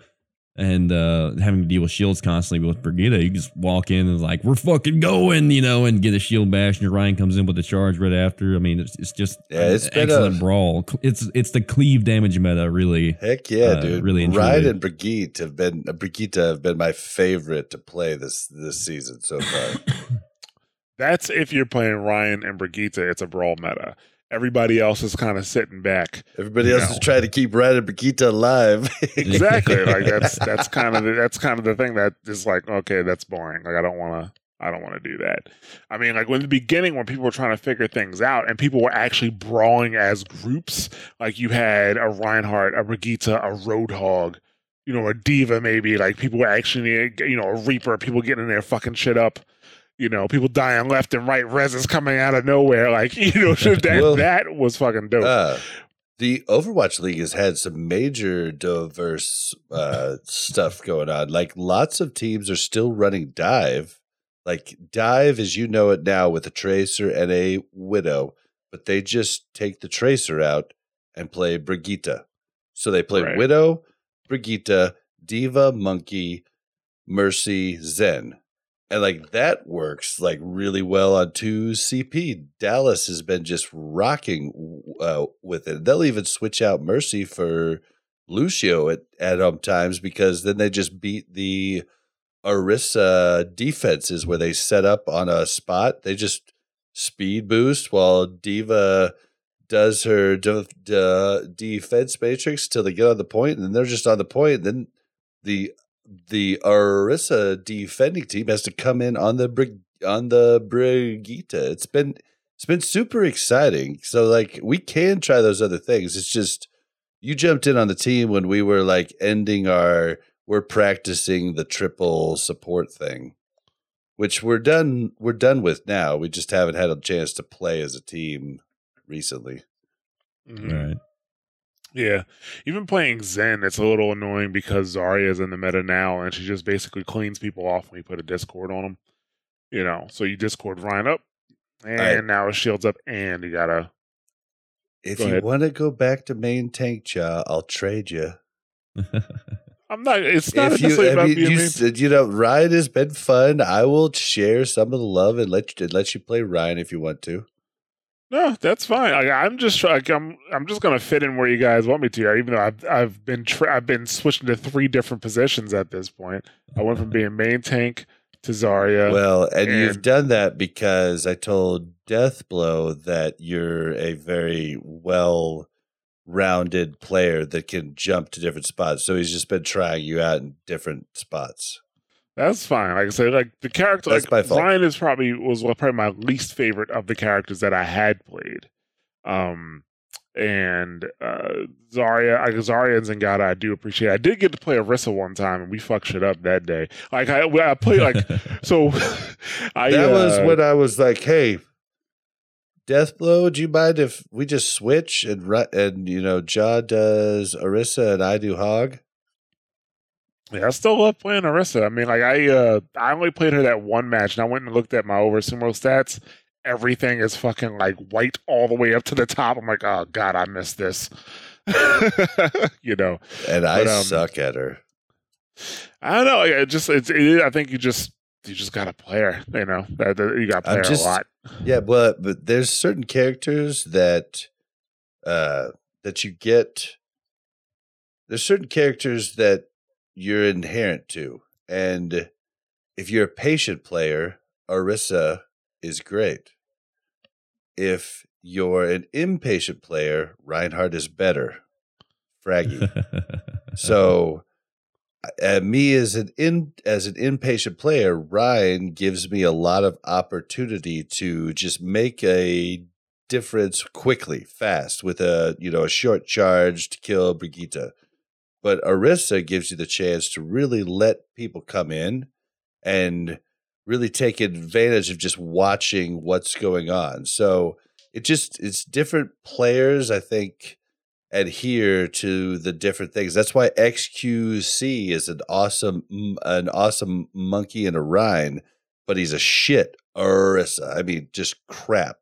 and uh, having to deal with shields constantly with Brigitte. You just walk in and like we're fucking going, you know, and get a shield bash, and your Rein comes in with a charge right after. I mean, it's, it's just Yeah, an been excellent a- brawl. It's it's the cleave damage meta, really. Heck yeah, Uh, dude! really Rein it. and Brigitte have been uh, Brigitte have been my favorite to play this this season so far. that's if you're playing Rein and Brigitte, it's a brawl meta. Everybody else is kind of sitting back. Everybody else No. is trying to keep Rein and Brigitte alive. Exactly. like that's that's kind of the, that's kind of the thing that is like okay, that's boring. Like I don't want to. I don't want to do that. I mean, like when the beginning, when people were trying to figure things out, and people were actually brawling as groups, like you had a Reinhardt, a Brigitte, a Roadhog, you know, a D.Va, maybe. Like people were actually, you know, a Reaper, people getting in their fucking shit up. You know, people dying left and right, reses coming out of nowhere. Like, you know, that Well, that was fucking dope. Uh, the Overwatch League has had some major diverse uh, stuff going on. Like lots of teams are still running dive. Like dive as you know it now with a tracer and a widow, but they just take the tracer out and play Brigitte. So they play Right. widow, Brigitte, D.Va, Monkey, Mercy, Zen. And like that works like really well on 2CP. Dallas has been just rocking uh, with it. They'll even switch out Mercy for Lucio at, at um times because then they just beat the Orisa defenses where they set up on a spot. They just speed boost while D.Va does her de- de- defense matrix till they get on the point, and then they're just on the point. And then the the Orisa defending team has to come in on the Brig- on the Brigitte. It's been it's been super exciting. So like we can try those other things. It's just you jumped in on the team when we were like ending our we're practicing the triple support thing. Which we're done we're done with now. We just haven't had a chance to play as a team recently. Mhm. Right. Yeah, even playing Zen, it's a little annoying because Zarya's in the meta now, and she just basically cleans people off when you put a Discord on them. You know, so you Discord Rein up, and I- now his shield's up, and you gotta. If Go you want to go back to main tank, Cha, I'll trade you. I'm not. It's not if you, about mean, being you, said, you know, Rein has been fun. I will share some of the love and let you and let you play Rein if you want to. No, that's fine. I, I'm just like I'm. I'm just gonna fit in where you guys want me to. Even though I've I've been tra- I've been switching to three different positions at this point. I went from being main tank to Zarya. Well, and, you've done that because I told Deathblow that you're a very well rounded player that can jump to different spots. So he's just been trying you out in different spots. That's fine. Like I said, like the character, That's like. Rein is probably was probably my least favorite of the characters that I had played. Um, and uh Zarya, I Zarya and Zenyatta, I do appreciate. I did get to play Orisa one time, and we fucked shit up that day. Like I, I played like so. I that was uh, when I was like, "Hey, Deathblow, do you mind if we just switch and ru- and you know, Ja does Orisa and I do Hog?" Yeah, I still love playing Orisa. I mean, like I uh I only played her that one match and I went and looked at my over sumo stats. Everything is fucking like white all the way up to the top. I'm like, oh god, I missed this. you know, And I But, um, suck at her. I don't know. It just it's. It, I think you just you just got to play her. You know, you got to play I'm her a lot. Yeah, but but there's certain characters that uh that you get there's certain characters that you're inherent to. And if you're a patient player, Orisa is great. If you're an impatient player, Reinhardt is better. Fraggy. So, uh, me as an in as an impatient player, Rein gives me a lot of opportunity to just make a difference quickly, fast, with a you know a short charge to kill Brigitte. But Orisa gives you the chance to really let people come in and really take advantage of just watching what's going on. So it just it's different players. I think adhere to the different things. That's why XQC is an awesome an awesome monkey and a Rein, but he's a shit Orisa. I mean, just crap.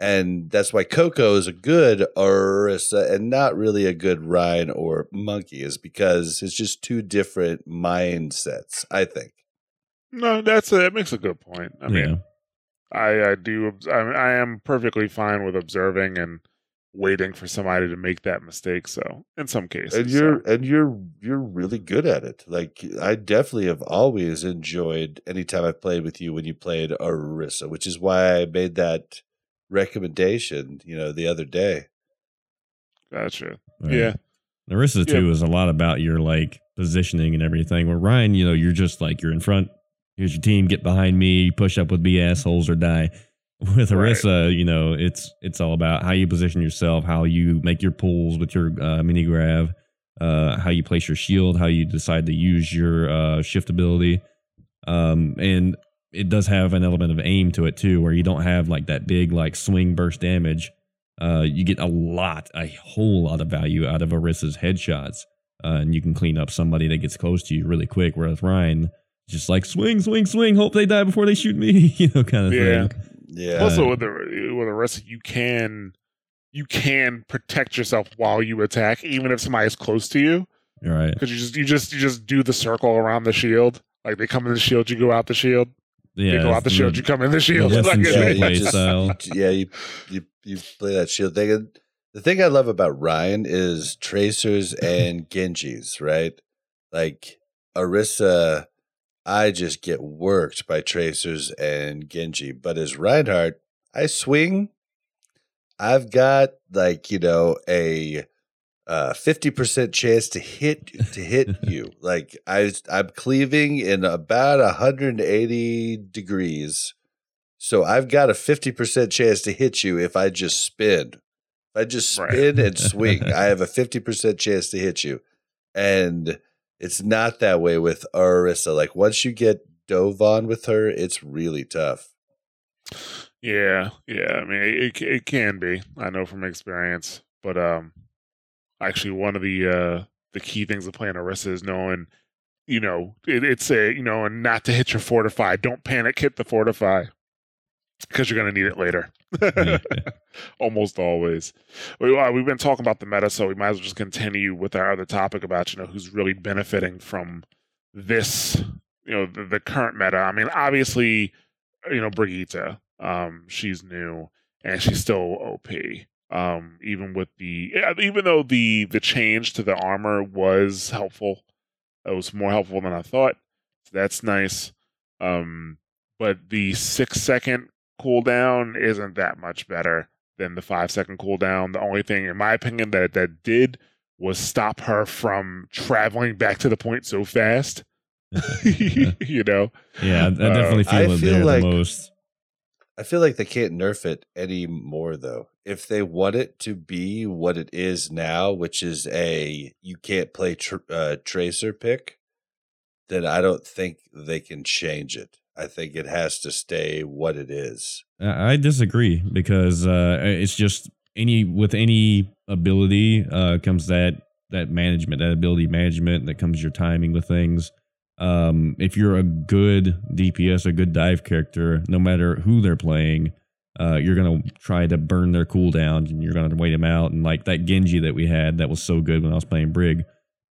And that's why Coco is a good Orisa and not really a good Rein or monkey, is because it's just two different mindsets, I think. No, that's a, that makes a good point. I mean, yeah. I, I do. I, I am perfectly fine with observing and waiting for somebody to make that mistake. So, in some cases, and you're and you're you're really good at it. Like I definitely have always enjoyed anytime I've played with you when you played Orisa, which is why I made that recommendation, you know, the other day. gotcha. Right. Yeah, Narissa Yeah. too is a lot about your like positioning and everything. Where Rein, you know, you're just like you're in front. Here's your team. Get behind me. Push up with B assholes or die. With Right. Orisa, you know, it's it's all about how you position yourself, how you make your pulls with your uh, mini grab, uh, how you place your shield, how you decide to use your uh, shift ability, um, and it does have an element of aim to it too, where you don't have like that big like swing burst damage. Uh, you get a lot, a whole lot of value out of Orisa's headshots, uh, and you can clean up somebody that gets close to you really quick. Whereas Rein, just like swing, swing, swing, hope they die before they shoot me, you know, kind of Yeah. thing. Yeah. also with the with the rest, you can you can protect yourself while you attack, even if somebody's close to you, Right. because you just you just you just do the circle around the shield. Like they come in the shield, you go out the shield. Yeah. they go out the shield, you come in the shield. Yes, Like, yeah, shield you play just- style. yeah, you, you you play that shield thing. And the thing I love about Rein is tracers and Genjis, right? Like Orisa, I just get worked by tracers and Genji. But as Reinhardt, I swing. I've got like, you know, a uh, 50% chance to hit to hit you. Like I I'm cleaving in about 180 degrees. So I've got a 50% chance to hit you if I just spin. If I just Right. spin and swing, I have a 50% chance to hit you. And it's not that way with Orisa. Like once you get dove on with her, it's really tough. Yeah, yeah. I mean, it it can be. I know from experience, but um, Actually, one of the uh, the key things of playing Orisa is knowing, you know, it, it's a you know, and not to hit your fortify. Don't panic, hit the fortify because you're going to need it later. Almost always. We, uh, we've been talking about the meta, so we might as well just continue with our other topic about you know who's really benefiting from this, you know, the, the current meta. I mean, obviously, you know, Brigitte, um, she's new and she's still OP. Um, even with the even though the the change to the armor was helpful, it was more helpful than I thought. So that's nice. Um, but the six second cooldown isn't that much better than the five second cooldown. The only thing, in my opinion, that that did was stop her from traveling back to the point so fast. you know, yeah, I definitely Uh, I feel it feel there like- the most. I feel like they can't nerf it anymore though. If they want it to be what it is now, which is a you can't play tr- uh, tracer pick, then I don't think they can change it. I think it has to stay what it is. I disagree because uh, it's just any with any ability uh, comes that that management, that ability management, that comes your timing with things. Um, if you're a good DPS, a good dive character, no matter who they're playing, uh, you're gonna try to burn their cooldowns and you're gonna wait them out. And like that Genji that we had, that was so good when I was playing Brig.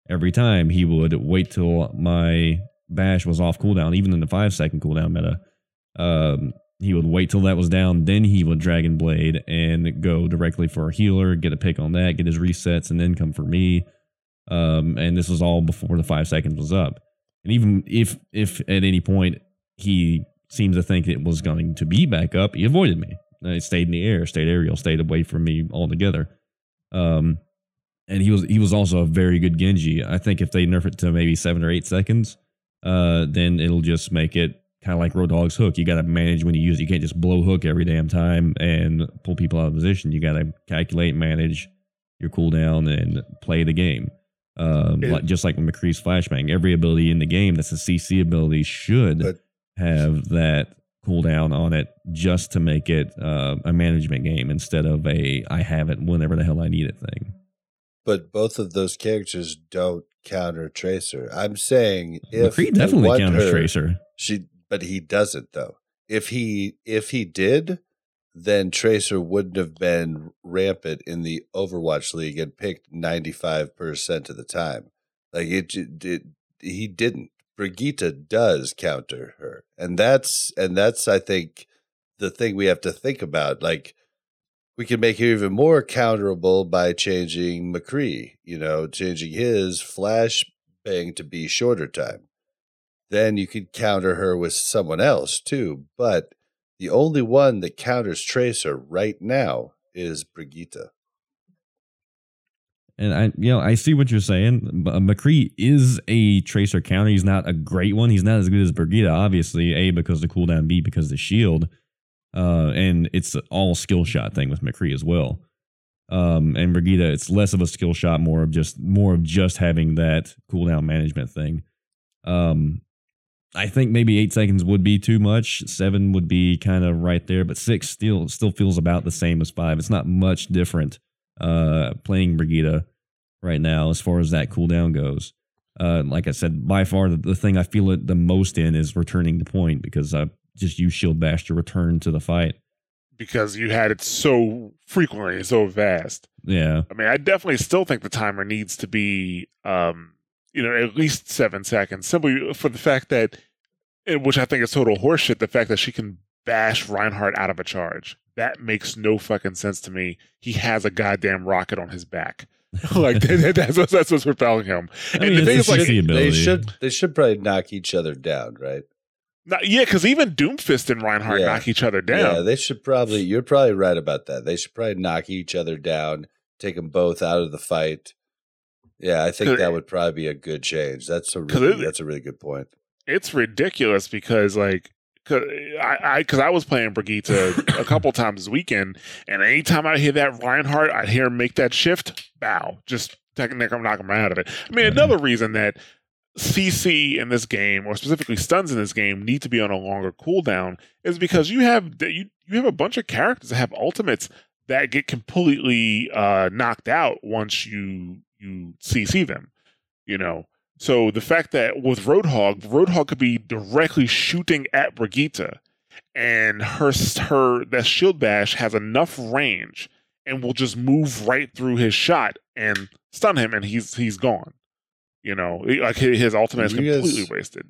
Every time he would wait till my bash was off cooldown, even in the five second cooldown meta. Um, he would wait till that was down, then he would Dragon Blade and go directly for a healer, get a pick on that, get his resets, and then come for me. Um, and this was all before the five seconds was up. And even if if at any point he seemed to think it was going to be back up, he avoided me. Uh, He stayed in the air, stayed aerial, stayed away from me altogether. Um, and he was he was also a very good Genji. I think if they nerf it to maybe seven or eight seconds, uh, then it'll just make it kind of like Roadhog's hook. You got to manage when you use it. You can't just blow hook every damn time and pull people out of position. You got to calculate, manage your cooldown, and play the game. Um, It- like, just like McCree's flashbang, every ability in the game that's a CC ability should But- have that cooldown on it just to make it uh, a management game instead of a I have it whenever the hell I need it thing. But both of those characters don't counter Tracer. I'm saying if McCree definitely counters her- Tracer. She, but he doesn't though. If he if he did, then Tracer wouldn't have been rampant in the Overwatch League and picked ninety five percent of the time. Like it, it, did. He didn't. Brigitte does counter her, and that's and that's I think the thing we have to think about. Like we can make her even more counterable by changing McCree. You know, changing his flash bang to be shorter time then you could counter her with someone else too. But the only one that counters Tracer right now is Brigitte. And I, you know, I see what you're saying. Uh, McCree is a tracer counter. He's not a great one. He's not as good as Brigitte, obviously. A because the cooldown, B because the shield, uh, and it's all skill shot thing with McCree as well. Um, and Brigitte, it's less of a skill shot, more of just more of just having that cooldown management thing. Um, I think maybe eight seconds would be too much. Seven would be kind of right there, but six still still feels about the same as five. It's not much different uh, playing Brigida right now as far as that cooldown goes. Uh, like I said, by far the, the thing I feel it the most in is returning the point because I just use Shield Bash to return to the fight. because you had it so frequently, and so fast. Yeah, I mean, I definitely still think the timer needs to be, um, you know, at least seven seconds, simply for the fact that, eh, which I think is total horseshit, the fact that she can bash Reinhardt out of a charge. That makes no fucking sense to me. He has a goddamn rocket on his back. like that, that's, what's, that's what's propelling him. I And mean, the it's thing is, like, sexy They should they should probably knock each other down, right? Not, yeah, because even Doomfist and Reinhardt Yeah. knock each other down. Yeah, they should probably. You're probably right about that. They should probably knock each other down, take them both out of the fight. Yeah, I think that would probably be a good change. That's a really, it- that's a really good point. it's ridiculous because like cause I I because I was playing Brigitte a couple times this weekend, and anytime I hear that Reinhardt, I hear him make that shift, bow, just taking knock him knock him out of it. I mean, Mhm. another reason that CC in this game, or specifically stuns in this game, need to be on a longer cooldown is because you have you you have a bunch of characters that have ultimates that get completely uh, knocked out once you you CC them. You know, so the fact that with Roadhog, Roadhog could be directly shooting at Brigitte, and her her that shield bash has enough range and will just move right through his shot and stun him, and he's he's gone. You know, like his ultimate is You guys- completely wasted.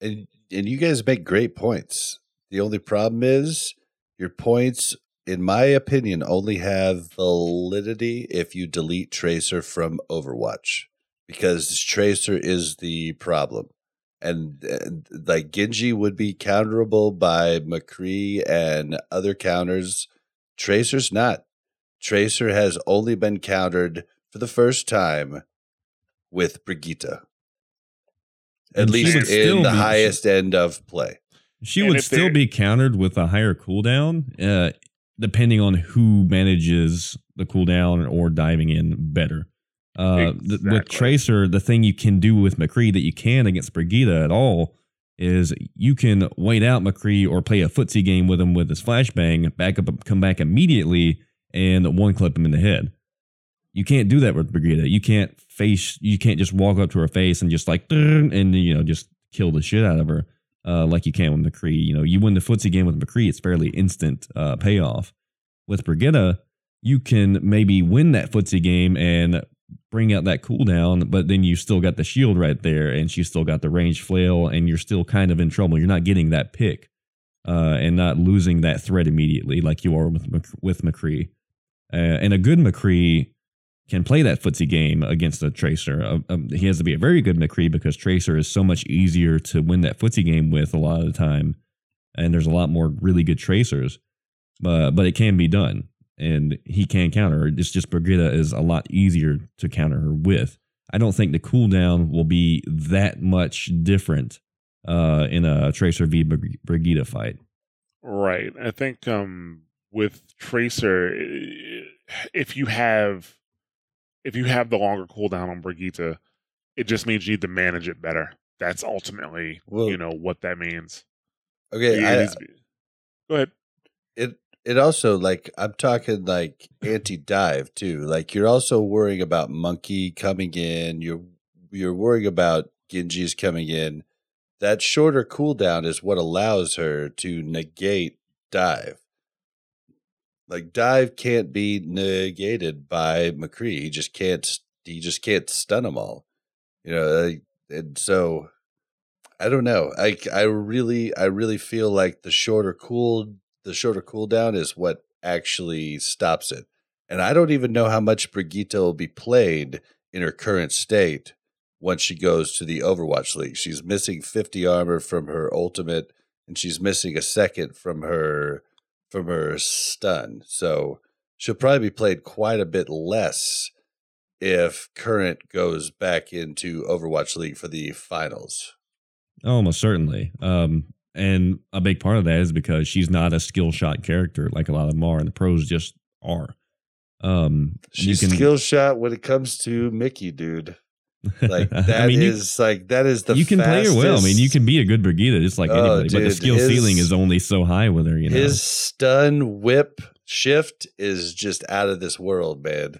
and and you guys make great points. The only problem is your points, in my opinion, only have validity if you delete Tracer from Overwatch because Tracer is the problem. And, and like Genji would be counterable by McCree and other counters. Tracer's not. Tracer has only been countered for the first time with Brigitte. At And least in the be- highest end of play. She And would still be countered with a higher cooldown, uh, depending on who manages the cooldown or diving in better. Uh, th- with Tracer, the thing you can do with McCree that you can against Brigida at all is you can wait out McCree or play a footsie game with him with his flashbang, back up, come back immediately, and one clip him in the head. You can't do that with Brigida. You can't face. You can't just walk up to her face and just like and you know just kill the shit out of her uh, like you can with McCree. You know, you win the footsie game with McCree, it's fairly instant uh, payoff. With Brigitte, you can maybe win that footsie game and bring out that cooldown, but then you still got the shield right there, and she still got the range flail, and you're still kind of in trouble. You're not getting that pick uh, and not losing that threat immediately like you are with with McCree. Uh, and a good McCree can play that footsie game against a Tracer. Uh, um, he has to be a very good McCree because Tracer is so much easier to win that footsie game with a lot of the time, and there's a lot more really good Tracers. But but it can be done, and he can counter. It's just Brigitte is a lot easier to counter her with. I don't think the cooldown will be that much different uh, in a Tracer v Brig- Brigitte fight. Right. I think um with Tracer if you have if you have the longer cooldown on Brigitte, it just means you need to manage it better. That's ultimately Well- you know what that means. Okay, It I, be- Go ahead. it it also like I'm talking like anti dive too. Like you're also worrying about monkey coming in. You're you're worrying about Genji's coming in. That shorter cooldown is what allows her to negate dive. Like dive can't be negated by McCree. He just can't. He just can't stun them all. You know, and so I don't know. I I really I really feel like the shorter cool the shorter cooldown is what actually stops it. And I don't even know how much Brigitte will be played in her current state once she goes to the Overwatch League. She's missing 50 armor from her ultimate and she's missing a second from her from her stun. So she'll probably be played quite a bit less if current goes back into Overwatch League for the finals. Almost certainly. Um, and a big part of that is because she's not a skill shot character like a lot of them are, and the pros just are. Um, She's skill shot when it comes to Mickie, dude. Like that is I mean, you, like that is the you can play her well. I mean, you can be a good Brigitte just like Oh, anybody, but the skill his- ceiling is only so high with her. You know, his stun whip shift is just out of this world, man.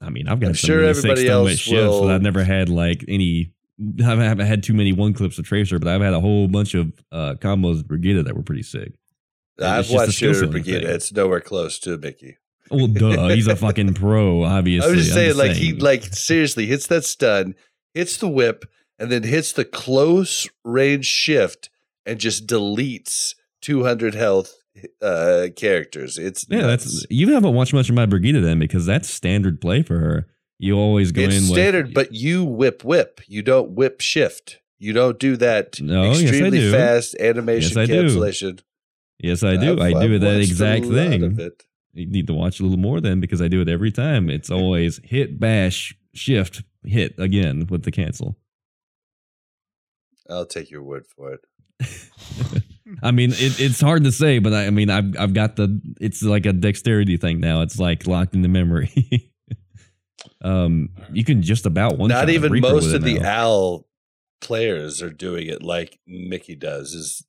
I mean, I've got I'm some sure everybody else with shifts, but will- I've never had like any. I haven't had too many one clips of Tracer, but I've had a whole bunch of uh, combos with Brigitte that were pretty sick. It's I've watched your ceiling thing. It's nowhere close to Mickie. Well, duh, he's a fucking pro, obviously. I was just saying, like he like seriously hits that stun, hits the whip, and then hits the close range shift and just deletes 200 health uh characters. It's Yeah, nuts. that's you haven't watched much of my Brigida then because that's standard play for her. You always go it's in standard, with, but you whip whip. You don't whip shift. You don't do that No, yes, I extremely do. fast animation Yes, I do. cancellation. yes, I do. I've- I do I've that exact thing. You need to watch a little more then because I do it every time. It's always hit, bash, shift, hit again with the cancel. I'll take your word for it. I mean, it, it's hard to say, but I, I mean, I've I've got the. It's like a dexterity thing now. It's like locked in the memory. um, you can just about one. Not even most of it the now. Al players are doing it like Mickie does. Is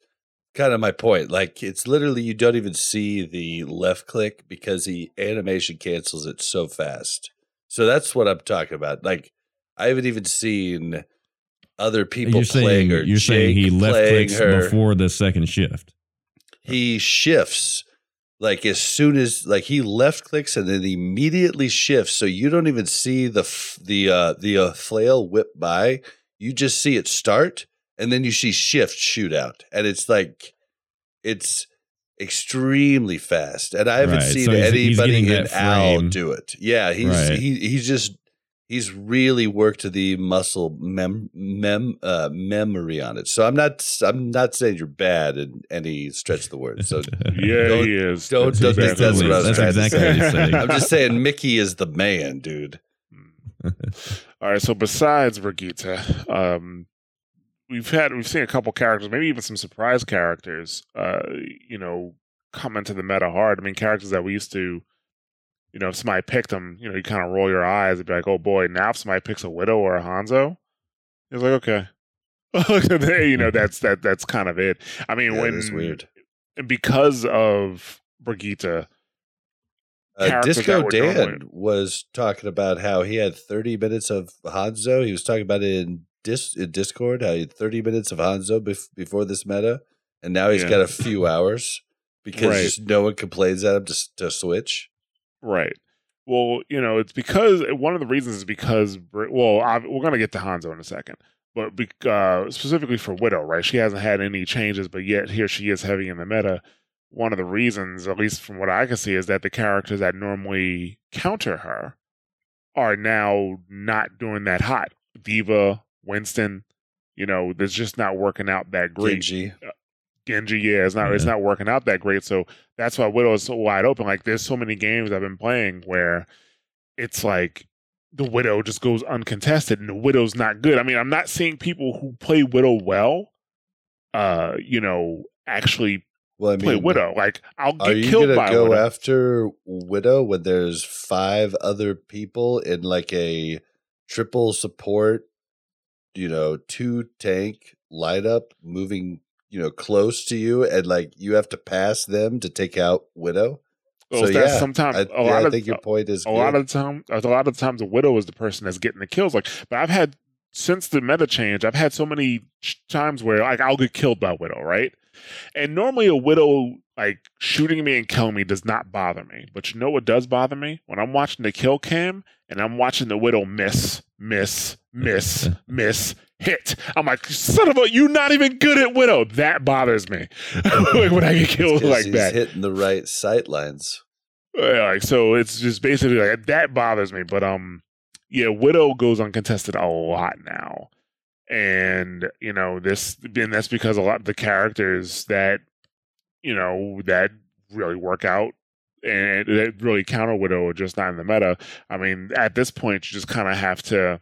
kind of my point. Like it's literally you don't even see the left click because the animation cancels it so fast. So that's what I'm talking about. Like I haven't even seen other people you're saying playing her. you're saying he left clicks her. before the second shift. He shifts like as soon as like he left clicks and then immediately shifts. So you don't even see the f- the uh, the uh, flail whip by. You just see it start and then you see shift shoot out, and it's like it's extremely fast. And I haven't Right, seen so he's- he's anybody getting in Al do it. Yeah, he's Right. he he's just he's really worked the muscle mem mem uh, memory on it. So I'm not I'm not saying you're bad in any stretch of the word. So Yeah, Don't- he is. don't- That's don't think that's what I was That's trying to exactly say. what he's saying. I'm just saying Mickie is the man, dude. All right. So besides Brigitte, um, we've had we've seen a couple characters, maybe even some surprise characters. Uh, you know, come into the meta hard. I mean, characters that we used to, you know, if somebody picked them, you know, you kind of roll your eyes and be like, "Oh boy!" Now if somebody picks a Widow or a Hanzo, it's like, okay, you know, that's that that's kind of it. I mean, Yeah, when it's weird. because of Brigitte, Uh, Disco Dan was talking about how he had 30 minutes of Hanzo. He was talking about it in, Dis- Discord, how he had 30 minutes of Hanzo bef- before this meta, and now he's Yeah. got a few hours because Right. just no one complains at him to, to switch. Right. Well, you know, it's because one of the reasons is because well, I, we're gonna get to Hanzo in a second, but be, uh, specifically for Widow, right? She hasn't had any changes, but yet here she is heavy in the meta. One of the reasons, at least from what I can see, is that the characters that normally counter her are now not doing that hot. D.Va, Winston, you know, there's just not working out that great. Genji. Genji, yeah, it's not it's not working out that great. So that's why Widow is so wide open. Like there's so many games I've been playing where it's like the Widow just goes uncontested and the Widow's not good. I mean, I'm not seeing people who play Widow well, uh, you know, actually Well, I play Widow. Like I'll get Are you killed gonna go Widow. after Widow when there's five other people in like a triple support, you know, two tank lineup moving, you know, close to you, and like you have to pass them to take out Widow? Well, so that's yeah, sometimes I, a yeah, lot I of think your point is a lot of the time a lot of times the widow is the person that's getting the kills like but i've had since the meta change i've had so many times where like i'll get killed by widow right? And normally a widow like shooting me and killing me does not bother me but you know what does bother me? When i'm watching the kill cam and i'm watching the widow miss miss miss miss hit i'm like son of a you're not even good at widow that bothers me like when i get killed like he's that hitting the right sight lines. yeah, like so it's just basically like that bothers me. But um yeah, Widow goes uncontested a lot now. And, you know, this and that's because a lot of the characters that, you know, that really work out and that really counter Widow are just not in the meta. I mean, at this point you just kinda have to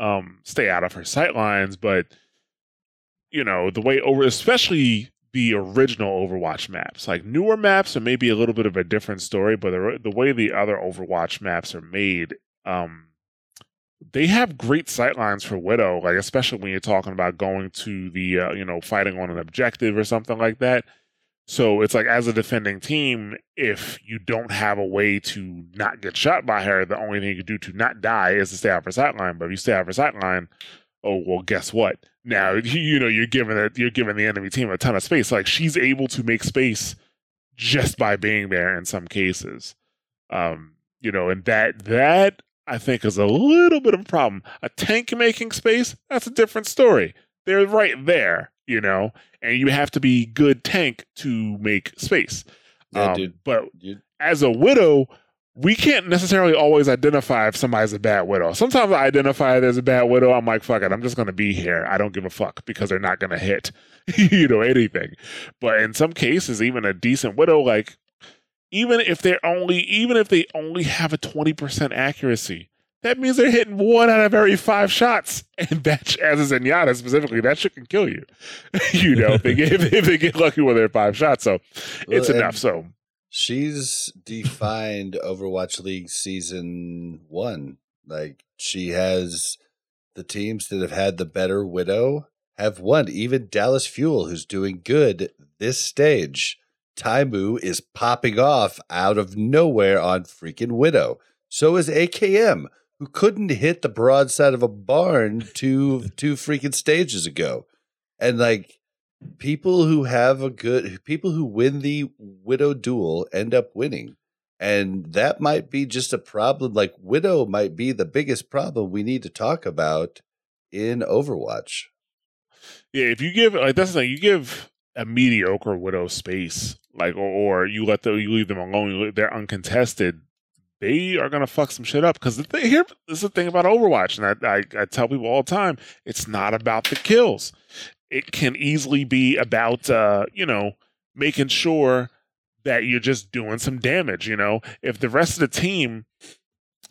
um stay out of her sight lines, but you know, the way over especially the original Overwatch maps. Like newer maps are maybe a little bit of a different story, but the, the way the other Overwatch maps are made, um, they have great sightlines for Widow. Like especially when you're talking about going to the, uh, you know, fighting on an objective or something like that. So it's like as a defending team, if you don't have a way to not get shot by her, the only thing you can do to not die is to stay off her sightline. But if you stay off her sightline, oh well, guess what? Now you know you're giving it, you're giving the enemy team a ton of space. Like she's able to make space just by being there in some cases. Um, you know, and that that I think is a little bit of a problem. A tank making space, that's a different story. They're right there, you know, and you have to be good tank to make space. Yeah, Um, dude. But You, as a widow, we can't necessarily always identify if somebody's a bad widow. Sometimes I identify as a bad widow. I'm like, fuck it, I'm just gonna be here. I don't give a fuck because they're not gonna hit, you know, anything. But in some cases, even a decent widow, like even if they're only even if they only have a 20% accuracy, that means they're hitting one out of every five shots. And that as a Zenyatta specifically, that shit can kill you. you know, if they get if they get lucky with their five shots. So it's Well, enough. So She's defined Overwatch League season one. Like she has the teams that have had the better widow have won. Even Dallas Fuel, who's doing good this stage, Taimu is popping off out of nowhere on freaking Widow. So is AKM, who couldn't hit the broadside of a barn two two freaking stages ago. And like people who have a good people who win the Widow duel end up winning. And that might be just a problem. Like Widow might be the biggest problem we need to talk about in Overwatch. Yeah, if you give like that's the thing, you give a mediocre widow space, like or, or you let them you leave them alone, they're uncontested. They are gonna fuck some shit up because the thing here this is the thing about Overwatch, and I, I I tell people all the time, it's not about the kills. It can easily be about uh you know making sure that you're just doing some damage. You know, if the rest of the team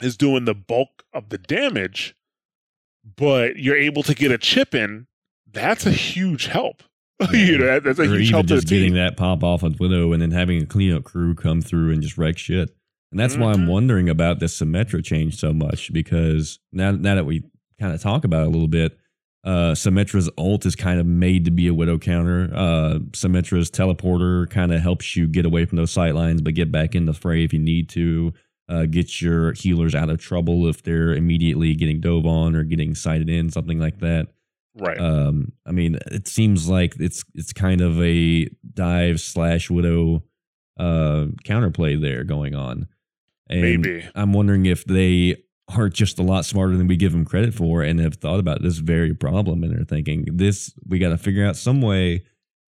is doing the bulk of the damage, but you're able to get a chip in, that's a huge help. you know, that- that's a or huge even help to the just getting team. that pop off with Widow and then having a cleanup crew come through and just wreck shit. And that's why I'm Mhm. wondering about this Symmetra change so much because now now that we kind of talk about it a little bit, uh Symmetra's ult is kind of made to be a Widow counter. Uh Symmetra's teleporter kind of helps you get away from those sight lines but get back in the fray if you need to. Uh, get your healers out of trouble if they're immediately getting dove on or getting sighted in, something like that. Right. Um, I mean, it seems like it's it's kind of a dive slash widow uh counterplay there going on. And Maybe. I'm wondering if they are just a lot smarter than we give them credit for and have thought about this very problem and they're thinking this we got to figure out some way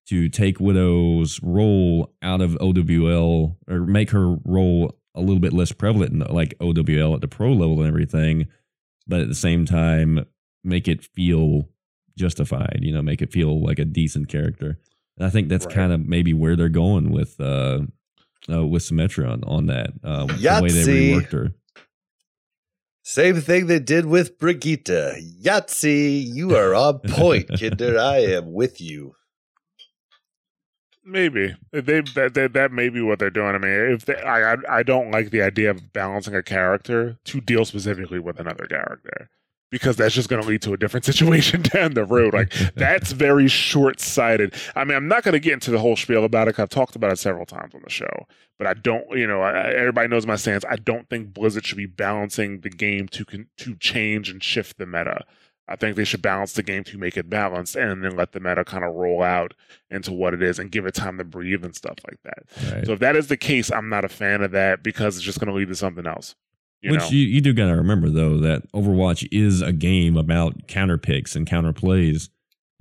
to take Widow's role out of OWL or make her role a little bit less prevalent in like OWL at the pro level and everything, but at the same time make it feel justified, you know, make it feel like a decent character. And I think that's Right. kind of maybe where they're going with uh, uh with Symmetra on, on that. Uh, the way they reworked her. Same thing they did with Brigitte. Yahtzee, you are on point, Kinder. I am with you. Maybe they that, that that may be what they're doing. I mean, if they, I I I don't like the idea of balancing a character to deal specifically with another character because that's just going to lead to a different situation down the road. Like that's very short sighted. I mean, I'm not going to get into the whole spiel about it. I've talked about it several times on the show, but I don't. You know, I, I- everybody knows my stance. I don't think Blizzard should be balancing the game to con, to change and shift the meta. I think they should balance the game to make it balanced and then let the meta kind of roll out into what it is and give it time to breathe and stuff like that. Right. So if that is the case, I'm not a fan of that because it's just going to lead to something else. You Which know? you, you do got to remember though that Overwatch is a game about counter picks and counter plays.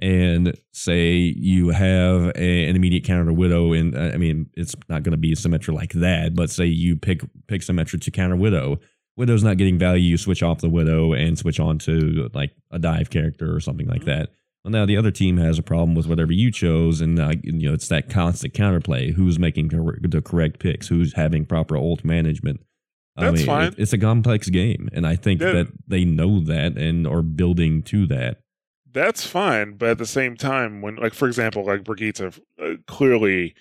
And say you have a, an immediate counter to Widow, and uh, I mean it's not going to be Symmetra like that. But say you pick pick Symmetra to counter Widow, Widow's not getting value. You switch off the Widow and switch on to like a dive character or something like that. Well, now the other team has a problem with whatever you chose, and uh, you know it's that constant counterplay. Who's making the correct picks? Who's having proper ult management? That's it- fine. it's a complex game, and I think Yeah. that they know that and are building to that. That's fine, but at the same time, when like for example, like Brigitte, uh, clearly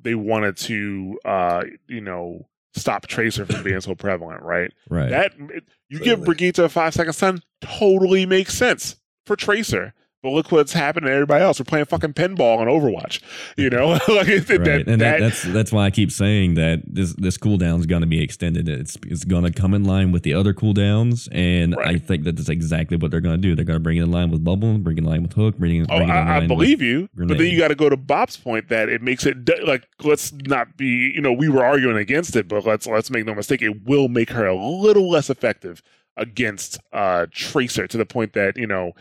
they wanted to, uh, you know, stop Tracer from being so prevalent, right? Right. That you give Brigitte a five second stun, totally makes sense for Tracer. But look what's happened to everybody else. We're playing fucking pinball on Overwatch. You know, like right. that, and that, that- that's that's why I keep saying that this this cooldown is going to be extended. It's it's going to come in line with the other cooldowns, and I think that that's exactly what they're going to do. They're going to bring it in line with Bubble, bring it in line with Hook, bring it, Oh, bring it I, I believe you, but then you got to go to Bob's point that it makes it like let's not be, you know, we were arguing against it, but let's let's make no mistake, it will make her a little less effective against uh Tracer to the point that you know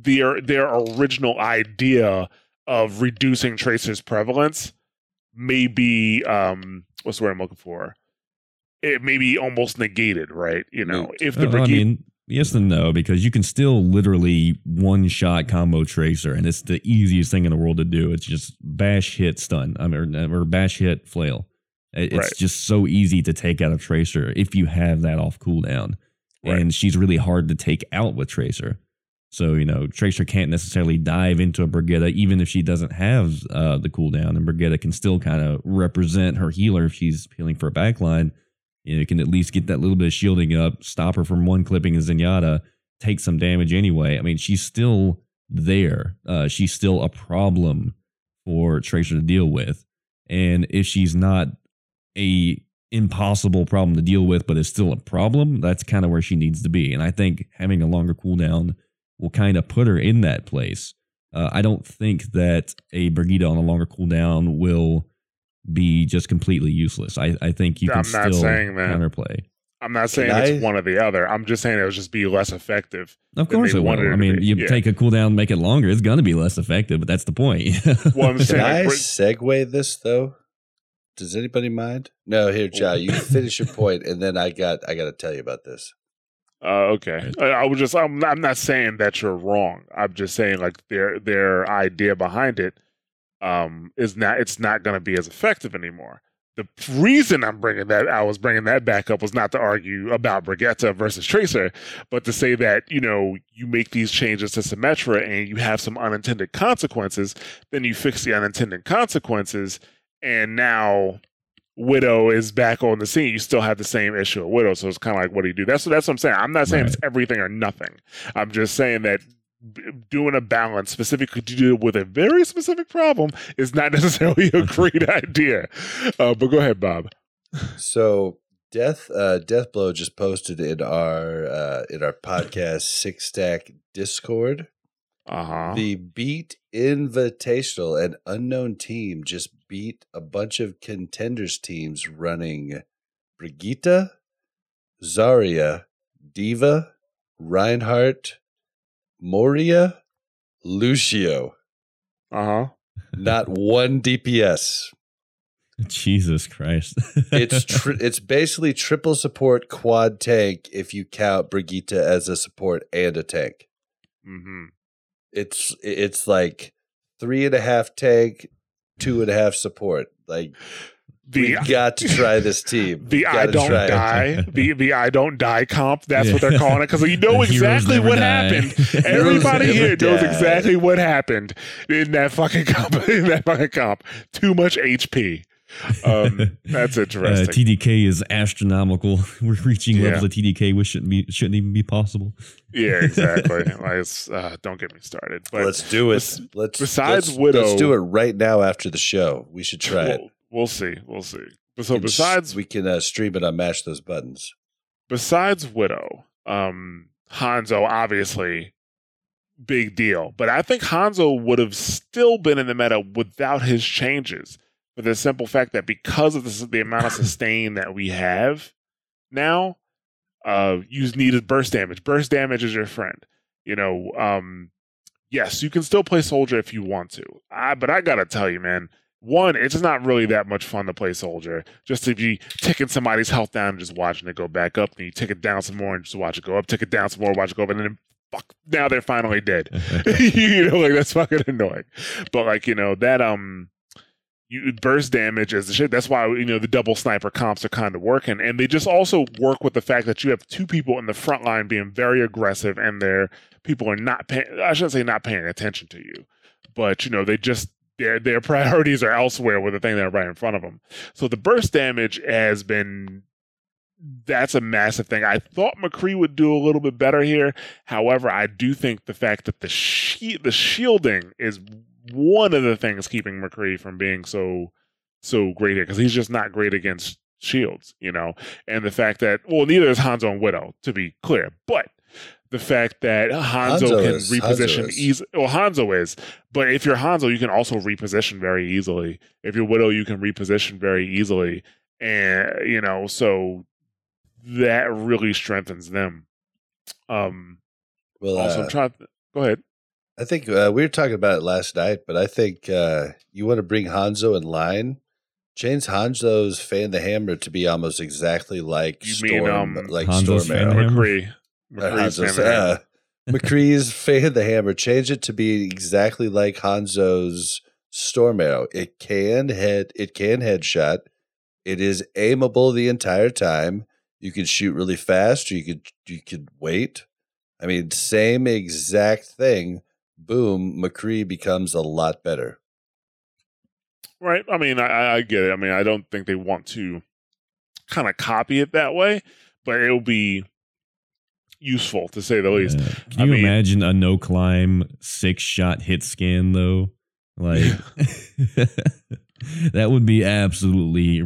their their original idea of reducing Tracer's prevalence may be um what's the word I'm looking for? It may be almost negated, right? You know, if the Oh, I Brigitte mean, yes and no, because you can still literally one shot combo Tracer, and it's the easiest thing in the world to do. It's just bash hit stun, I mean, or, or bash hit flail. It's Right. just so easy to take out a Tracer if you have that off cooldown. Right. and she's really hard to take out with Tracer. So you know, Tracer can't necessarily dive into a Brigitte, even if she doesn't have uh, the cooldown, and Brigitte can still kind of represent her healer if she's healing for a backline. You know, can at least get that little bit of shielding up, stop her from one clipping a Zenyatta, take some damage anyway. I mean, she's still there. Uh, she's still a problem for Tracer to deal with, and if she's not a impossible problem to deal with, but is still a problem, that's kind of where she needs to be. And I think having a longer cooldown will kind of put her in that place. Uh, I don't think that a Brigitte on a longer cooldown will be just completely useless. I, I think you I'm can not still saying that. counterplay. I'm not saying Can it's I- one or the other. I'm just saying it'll just be less effective. Of course it wanted will. I mean, you Yeah. take a cooldown, make it longer, it's going to be less effective, but that's the point. Well, I'm Can I like, segue this though? Does anybody mind? No, here, Jai, You finish your point, and then I got I got to tell you about this. Uh, okay, I, I was just I'm not, I'm not saying that you're wrong. I'm just saying like their their idea behind it um is not it's not going to be as effective anymore. The reason I'm bringing that I was bringing that back up was not to argue about Brigitte versus Tracer, but to say that you know you make these changes to Symmetra and you have some unintended consequences, then you fix the unintended consequences, and now Widow is back on the scene, you still have the same issue with Widow. So it's kind of like, what do you do? That's that's what I'm saying. I'm not saying it's everything or nothing. I'm just saying that doing a balance specifically to deal with a very specific problem is not necessarily a great idea. Uh, but go ahead, Bob. So Death uh Death Blow just posted in our uh in our podcast Six Stack Discord. Uh huh. The Beat Invitational, an unknown team, just beat a bunch of contenders teams running Brigitte, Zarya, D.Va, Reinhardt, Moira, Lucio. Uh huh. Not one DPS. Jesus Christ. It's tri- it's basically triple support quad tank if you count Brigitte as a support and a tank. Mm-hmm. It's it's like three and a half tank, two and a half support. Like The we got to try this team. the I don't die the the I don't die comp. That's what they're calling it because you know exactly what die. happened. Everybody here knows exactly what happened in that fucking comp. In that fucking comp, too much HP. Um, that's Uh, interesting. TTK is astronomical. We're reaching Yeah. levels of TTK which shouldn't be shouldn't even be possible. yeah, exactly. Like, it's, uh, don't get me started. But let's do it. bes- Let's besides let's, Widow- let's do it right now after the show. We should try it. we'll, we'll see. We'll see. So We can s- besides we can uh, stream it on Match Those Buttons. besides Widow, um, Hanzo obviously big deal. But I think Hanzo would have still been in the meta without his changes. For the simple fact that because of this, the amount of sustain that we have now, uh, you needed burst damage. Burst damage is your friend. You know, um, yes, you can still play soldier if you want to. I, but I gotta tell you, man, one, it's not really that much fun to play soldier. Just to be ticking somebody's health down and just watching it go back up, and you tick it down some more and just watch it go up, tick it down some more, watch it go up, and then fuck, now they're finally dead. you know, like that's fucking annoying. But like, you know, that um you burst damage is the shit. That's why you know the double sniper comps are kind of working, and they just also work with the fact that you have two people in the front line being very aggressive, and their people are not paying. I shouldn't say not paying attention to you, but you know they just their their priorities are elsewhere with the thing that are right in front of them. So the burst damage has been that's a massive thing. I thought McCree would do a little bit better here. However, I do think the fact that the shi the shielding is one of the things keeping McCree from being so so great here because he's just not great against shields, you know. And the fact that well, neither is Hanzo and Widow, to be clear, but the fact that Hanzo, Hanzo can is- reposition easily. Well, Hanzo is, but if you're Hanzo, you can also reposition very easily. If you're Widow, you can reposition very easily, and you know, so that really strengthens them. Um, Well, also, uh, I'm trying. Go ahead. I think uh, we were talking about it last night, but I think uh, you want to bring Hanzo in line. Change Hanzo's fan the hammer to be almost exactly like You Storm, mean, um, like Hanzo's Storm fan Arrow. the hammer? McCree. Uh, McCree's Hanzo's, fan uh, McCree's fan the hammer. Change it to be exactly like Hanzo's Storm Arrow. It can head. It can headshot. It is aimable the entire time. You can shoot really fast, or you could you could wait. I mean, same exact thing. Boom, McCree becomes a lot better. Right. I mean, I- I, I get it. I mean, I don't think they want to kind of copy it that way, but it'll be useful to say the least. Yeah. Can I you mean- imagine a no climb six shot hit scan though? Like that would be absolutely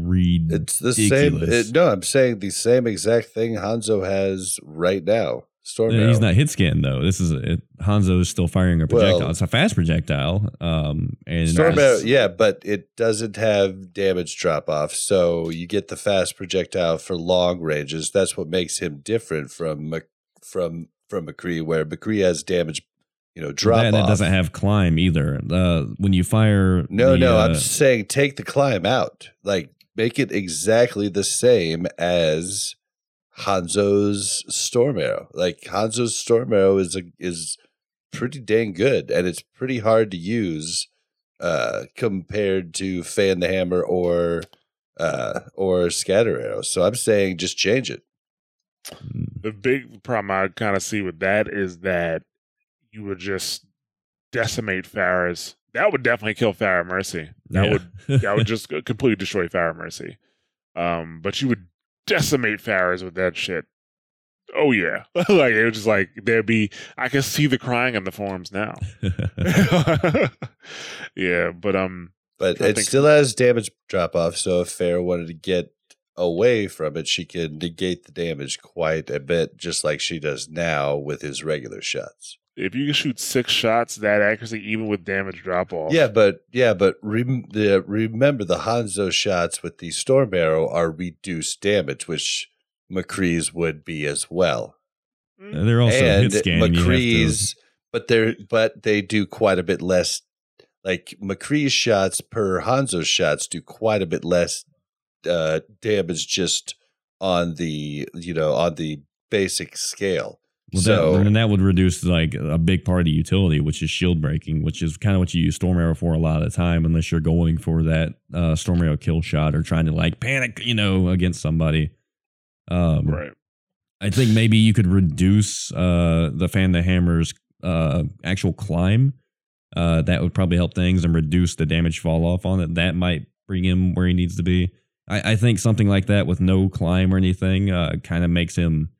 It's the same. ridiculous. It, no, I'm saying the same exact thing Hanzo has right now. Storm he's not hit scan though. This is it, Hanzo is still firing a projectile. Well- it's a fast projectile, um, and Storm Arrow, yeah, but it doesn't have damage drop off, so you get the fast projectile for long ranges. That's what makes him different from from from McCree, where McCree has damage, you know, drop that, that doesn't have climb either. Uh, when you fire, no, the, no, uh, I'm saying take the climb out, like make it exactly the same as Hanzo's Storm Arrow. Like Hanzo's Storm Arrow is a, is pretty dang good, and it's pretty hard to use uh, compared to Fan the Hammer or uh, or Scatter Arrow. So I'm saying just change it. The big problem I kind of see with that is that you would just decimate Pharah's. That would definitely kill Pharah Mercy. That yeah. would that would just completely destroy Pharah Mercy. Um, but you would decimate Pharah's with that shit. Oh yeah, like it was just like there'd be. I can see the crying in the forums now. yeah, but um, But it still has damage drop off. So if Pharah wanted to get away from it, she could negate the damage quite a bit, just like she does now with his regular shots. If you can shoot six shots that accuracy, even with damage drop off, Yeah, but yeah, but rem- the, remember the Hanzo shots with the storm arrow are reduced damage, which McCree's would be as well. They're also and hit scan. you have to- McCree's, but they're but they do quite a bit less. Like McCree's shots per Hanzo's shots do quite a bit less uh, damage just on the you know on the basic scale. Well, so that, and that would reduce like a big part of the utility, which is shield breaking, which is kind of what you use Storm Arrow for a lot of the time, unless you're going for that uh, Storm Arrow kill shot or trying to like panic, you know, against somebody. Um, right. I think maybe you could reduce uh, the fan the hammer's uh, actual climb. Uh, that would probably help things and reduce the damage fall off on it. That might bring him where he needs to be. I, I think something like that with no climb or anything uh, kind of makes him.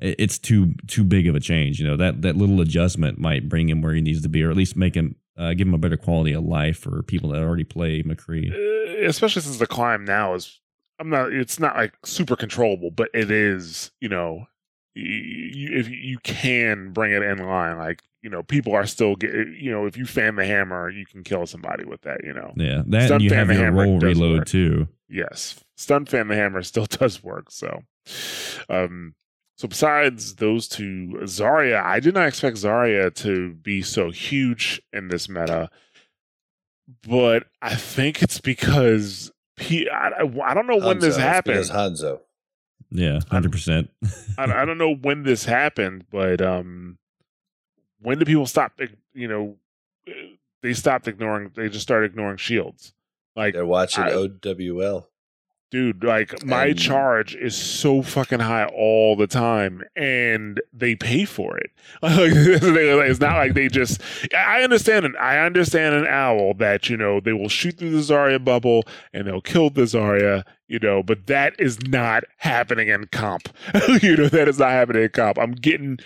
It- It's too too big of a change, you know. That that little adjustment might bring him where he needs to be, or at least make him uh, give him a better quality of life for people that already play McCree. Uh, especially since the climb now is I'm not it's not like super controllable, but it is, you know, you, if you can bring it in line, like you know, people are still get you know, if you fan the hammer, you can kill somebody with that, you know. Yeah, that Stun and you fan have the your hammer roll reload work. too. Yes, stun fan the hammer still does work. So, um, so besides those two, Zarya, I did not expect Zarya to be so huge in this meta, but I think it's because P- I, I don't know when Hanzo, this it's happened. because Hanzo. Yeah, hundred percent. I, I don't know when this happened, but um, when do people stop? You know, they stopped ignoring. They just started ignoring shields. Like They're watching I- OWL. Dude like my And- charge is so fucking high all the time and they pay for it. It's not like they just i understand an i understand an owl that you know they will shoot through the zarya bubble and they'll kill the zarya you know but that is not happening in comp. You know that is not happening in comp. I'm getting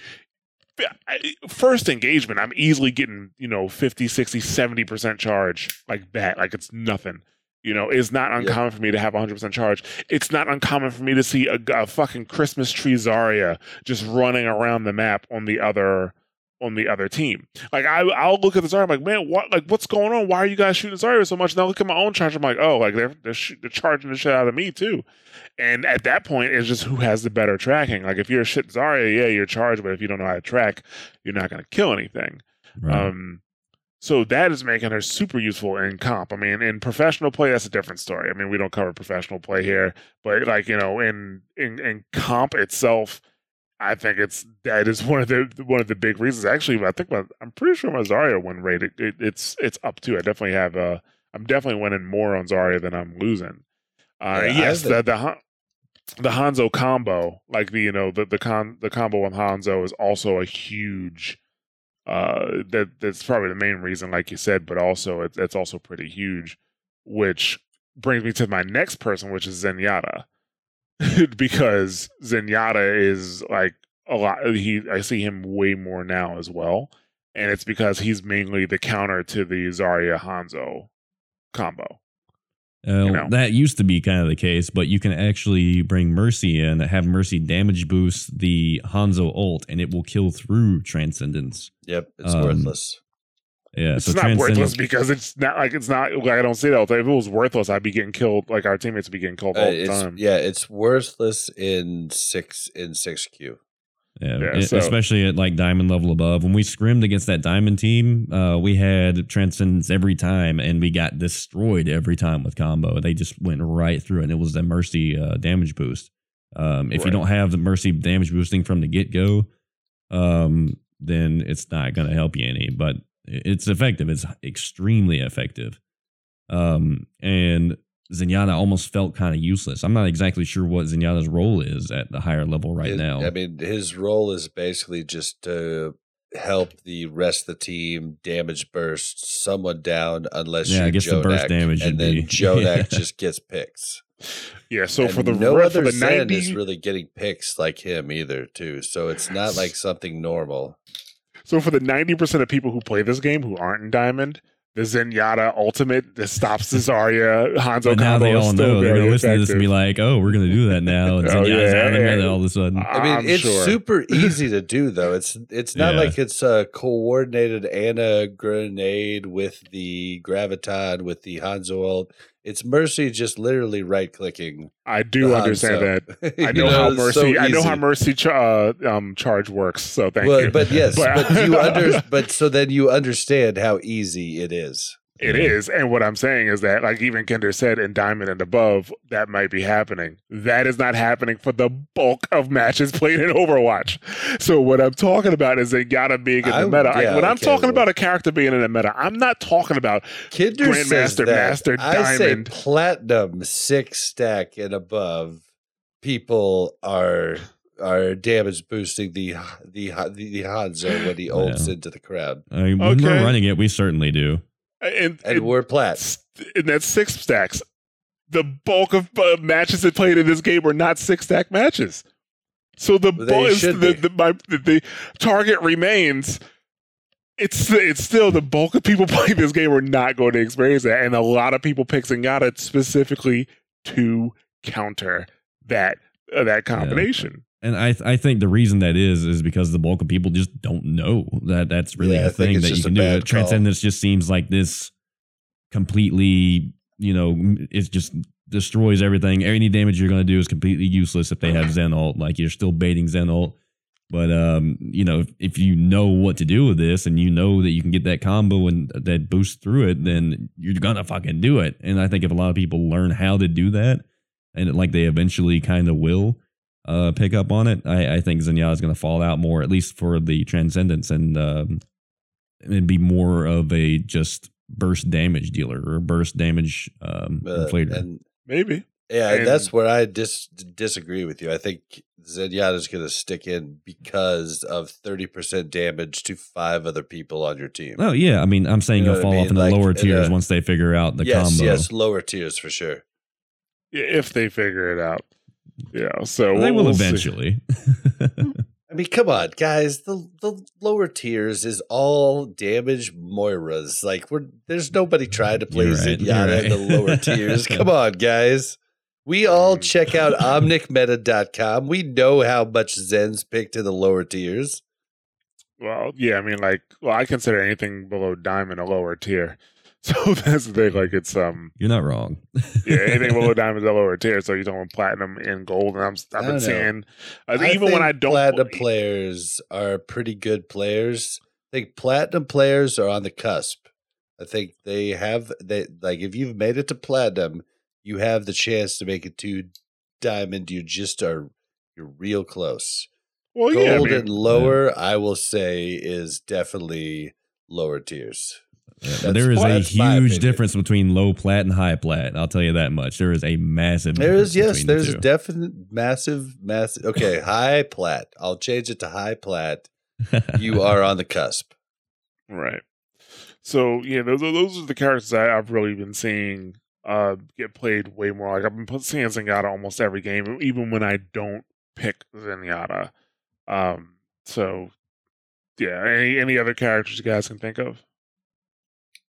first engagement i'm easily getting you know 50 60 70% charge like that like it's nothing you know, it's not uncommon for me to have 100% charge. It's not uncommon for me to see a, a fucking Christmas tree Zarya just running around the map on the other on the other team. Like I, I'll look at the Zarya, I'm like, man, what? Like, what's going on? Why are you guys shooting Zarya so much? And I look at my own charge, I'm like, oh, like they're they're, sh- they're charging the shit out of me too. And at that point, it's just who has the better tracking. Like if you're a shit Zarya, yeah, you're charged, but if you don't know how to track, you're not going to kill anything. Right. Um, so that is making her super useful in comp. I mean, in professional play, that's a different story. I mean, we don't cover professional play here, but like you know, in in, in comp itself, I think it's that is one of the one of the big reasons. Actually, I think my, I'm pretty sure my Zarya win rate it, it, it's it's up too. I definitely have uh I'm definitely winning more on Zarya than I'm losing. Uh, Yeah, yes, the the the Hanzo combo, like the you know the the con the combo with Hanzo is also a huge uh that that's probably the main reason like you said but also it, it's also pretty huge which brings me to my next person which is zenyatta because zenyatta is like a lot. He I see him way more now as well, and it's because he's mainly the counter to the Zarya Hanzo combo. Uh, know. That used to be kind of the case, but you can actually bring Mercy in, have Mercy damage boost the Hanzo ult, and it will kill through Transcendence. Yep, it's Um, worthless. Yeah, It's so not worthless because it's not like it's not like I don't see that. all. If it was worthless, I'd be getting killed. Like our teammates would be getting killed Uh, all the time. yeah, it's worthless in six in six Q. Yeah, Yeah, so- especially at like diamond level above. When we scrimmed against that diamond team, uh, we had transcendence every time, and we got destroyed every time with combo. They just went right through it, and it was the mercy uh, damage boost. Um, if you don't have the mercy damage boosting from the get go, um, then it's not going to help you any. But it's effective. It's extremely effective. Um, and Zenyatta almost felt kind of useless. I'm not exactly sure what Zenyatta's role is at the higher level right It- now. I mean, his role is basically just to help the rest of the team damage burst someone down unless Yeah, I you're guess the burst Jodak, damage and then be- Jodak Yeah. just gets picks. Yeah. So for And the no re- other for the Zen ninety, is really getting picks like him either, too. So it's not like something normal. so for the ninety percent of people who play this game who aren't in Diamond, the Zenyatta ultimate that stops the Zarya Hanzo But now they all know they're going to listen to this and be like, "Oh, we're going to do that now." And Oh, Zenyatta's yeah, out of yeah. all of a sudden. I mean, I'm it's sure. super easy to do though. It's it's not Yeah. like it's uh, a coordinated Ana grenade with the graviton with the Hanzo ult. It's Mercy just literally right clicking. I do understand that. I know, how Mercy. I know how Mercy ch- uh, um, charge works. So thank well, you. But yes, But- but, you under but so then you understand how easy it is. It is, and what I'm saying is that, like even Kinder said, in Diamond and above, that might be happening. That is not happening for the bulk of matches played in Overwatch. So what I'm talking about is they gotta being in the I- meta. Like, yeah, when I'm talking well- about a character being in the meta, I'm not talking about Kinder says Grandmaster, that. Master, I say platinum six stack and above. People are are damage boosting the the the, the Hanzo when he ults into the crowd, I mean, when we're running it, we certainly do. And, and and, we're and that's six stacks. The bulk of uh, matches that played in this game were not six stack matches. So the They bulk, the, the, my, the, the target remains. It's it's still the bulk of people playing this game are not going to experience that, and a lot of people pick Zenyatta specifically to counter that uh, that combination. And I th- I think the reason that is is because the bulk of people just don't know that that's really Yeah, a thing that you can do. Transcendence just seems like this completely, you know, it just destroys everything. Any damage you're going to do is completely useless if they have Zen ult. Like you're still baiting Zen ult. But um, you know, if, if you know what to do with this and you know that you can get that combo and that boost through it, then you're gonna fucking do it. And I think if a lot of people learn how to do that, and like they eventually kind of will, uh, pick up on it, I, I think Zenyatta is going to fall out more, at least for the transcendence, and um, and be more of a just burst damage dealer or burst damage um, Uh, inflator. and Maybe yeah, And- that's where I dis- disagree with you. I think Zenyatta's going to stick in because of thirty percent damage to five other people on your team. oh yeah, I mean, I'm saying You know you'll what I fall off mean? in the Like, lower tiers a- once they figure out the yes, combo. yes, lower tiers for sure. Yeah if they figure it out. Yeah, so they we'll- will we'll eventually. I mean, come on, guys. The the lower tiers is all damage Moiras. Like we're there's nobody trying to play You're right, Zenyatta you're in the lower tiers. Come on, guys. We all check out omnicmeta.com. We know how much Zen's picked in the lower tiers. Well, yeah, I mean, like, well, I consider anything below diamond a lower tier. So that's the thing. Like, it's um, You're not wrong. yeah, anything below diamond is a lower tier. So you're talking platinum and gold, and I'm I I've been seeing uh, I even when I don't platinum play- players are pretty good players. I think platinum players are on the cusp. I think they have they like if you've made it to platinum, you have the chance to make it to diamond. You just are you're real close. Well, Gold yeah, I mean, and lower, I will say, is definitely lower tiers. Yeah, That's- but there is a huge difference between low plat and high plat. I'll tell you that much. There is a massive. There is difference yes, between the there's a two. definite massive, massive. Okay, high plat. I'll change it to high plat. You are on the cusp. right. So yeah, those are those are the characters I, I've really been seeing uh get played way more. Like I've been put- seeing Zenyatta almost every game, even when I don't pick Zenyatta. Um, so yeah, any any other characters you guys can think of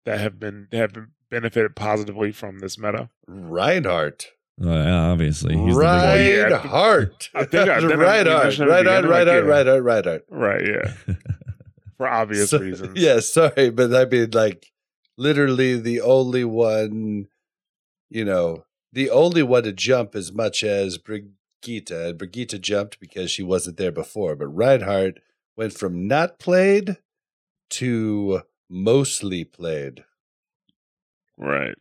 that have been have benefited positively from this meta? Reinhardt. Well, yeah, obviously, he's the big one. yeah, I think- Reinhardt. I think I- didn't I Reinhardt. mention it at the Reinhardt. beginning? Like, Reinhardt. Reinhardt. Reinhardt. Right, yeah. For obvious So- reasons. Yeah, sorry, but I mean, like, literally the only one, you know, the only one to jump as much as Brigitte. And Brigitte jumped because she wasn't there before, but Reinhardt went from not played to mostly played, Right.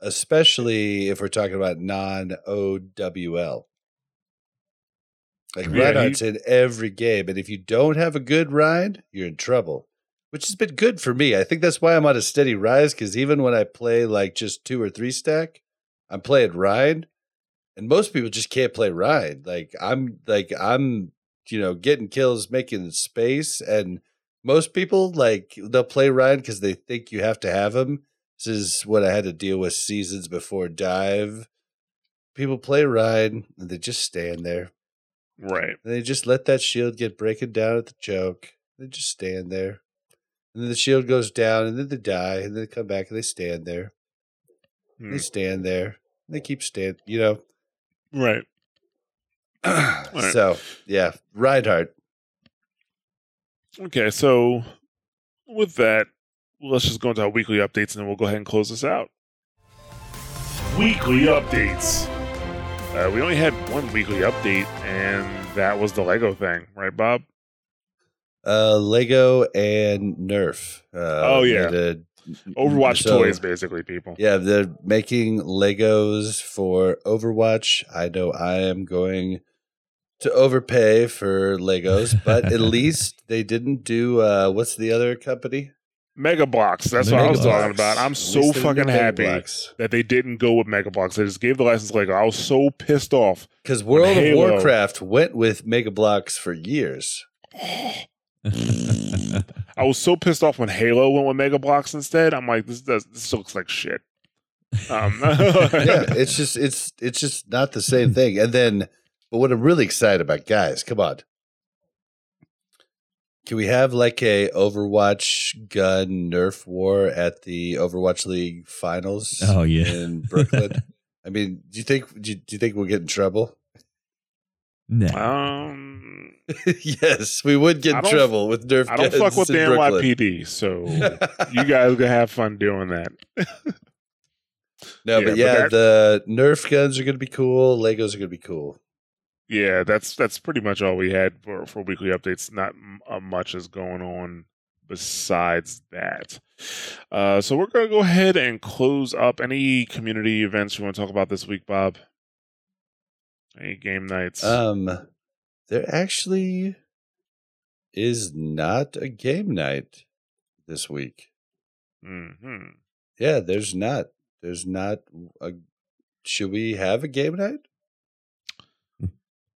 especially if we're talking about non OWL. Like Yeah, Reinhardt's in every game, and if you don't have a good Rein, you're in trouble. Which has been good for me. I think that's why I'm on a steady rise. Because even when I play like just two or three stack, I'm playing Rein. and most people just can't play Rein. Like I'm, like I'm, you know, getting kills, making space, and most people like they'll play Rein because they think you have to have him. This is what I had to deal with seasons before dive. People play Rein and they just stand there. Right. And they just let that shield get breaking down at the choke. They just stand there. And then the shield goes down and then they die and then they come back and they stand there. Hmm. They stand there. And they keep stand you know. Right. right. So yeah, Reinhardt. Okay, so with that, let's just go into our weekly updates and then we'll go ahead and close this out. Weekly updates. Uh, we only had one weekly update, and that was the Lego thing, right, Bob? Uh Lego and Nerf. Uh, Oh, yeah. a- Overwatch so- toys, basically, people. Yeah, they're making Legos for Overwatch. I know I am going to overpay for Legos, but at least they didn't do uh what's the other company? Mega Bloks. That's what I was Mega talking about. I'm At so least they didn't do fucking happy Blocks. that they didn't go with Mega Bloks. They just gave the license Lego. I was so pissed off. Because World of Halo. Warcraft went with Mega Bloks for years. I was so pissed off when Halo went with Mega Bloks instead. I'm like, this does this looks like shit. Um, yeah, it's just it's it's just not the same thing. And then, but what I'm really excited about, guys, come on. Can we have like a Overwatch gun Nerf war at the Overwatch League finals? Oh, yeah. in Brooklyn. I mean, do you think do you, do you think we'll get in trouble? no. um, yes, we would get in trouble with Nerf. I don't guns fuck with in the Brooklyn. NYPD, so you guys gonna have fun doing that. No, Yeah, but but yeah, that- the Nerf guns are going to be cool. Legos are going to be cool. Yeah, that's that's pretty much all we had for for weekly updates. Not m- uh, much is going on besides that. Uh, so we're gonna go ahead and close up any community events you want to talk about this week, Bob. Any game nights? Um, there actually is not a game night this week. hmm Yeah, there's not. There's not a. Should we have a game night?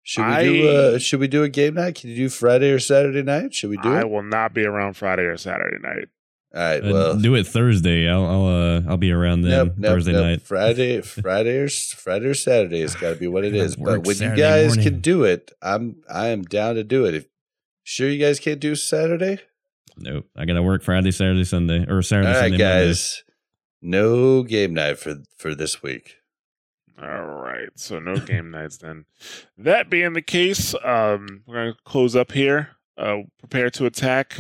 Should we do I- a Should we do a game night? Can you do Friday or Saturday night? Should we do I it? will not be around Friday or Saturday night. All right. Uh, Well, do it Thursday. I'll I'll uh, I'll be around then Nope, nope, Thursday nope. night. Friday, Friday or Friday or Saturday has got to be what it is. But when Saturday you guys morning. can do it, I'm I am down to do it. If sure you guys can't do Saturday, Nope. I gotta work Friday, Saturday, Sunday, or Saturday, right, Sunday, Monday. guys, no game night for for this week. All right, so no game nights then. That being the case, um, we're gonna close up here. Uh, prepare to attack.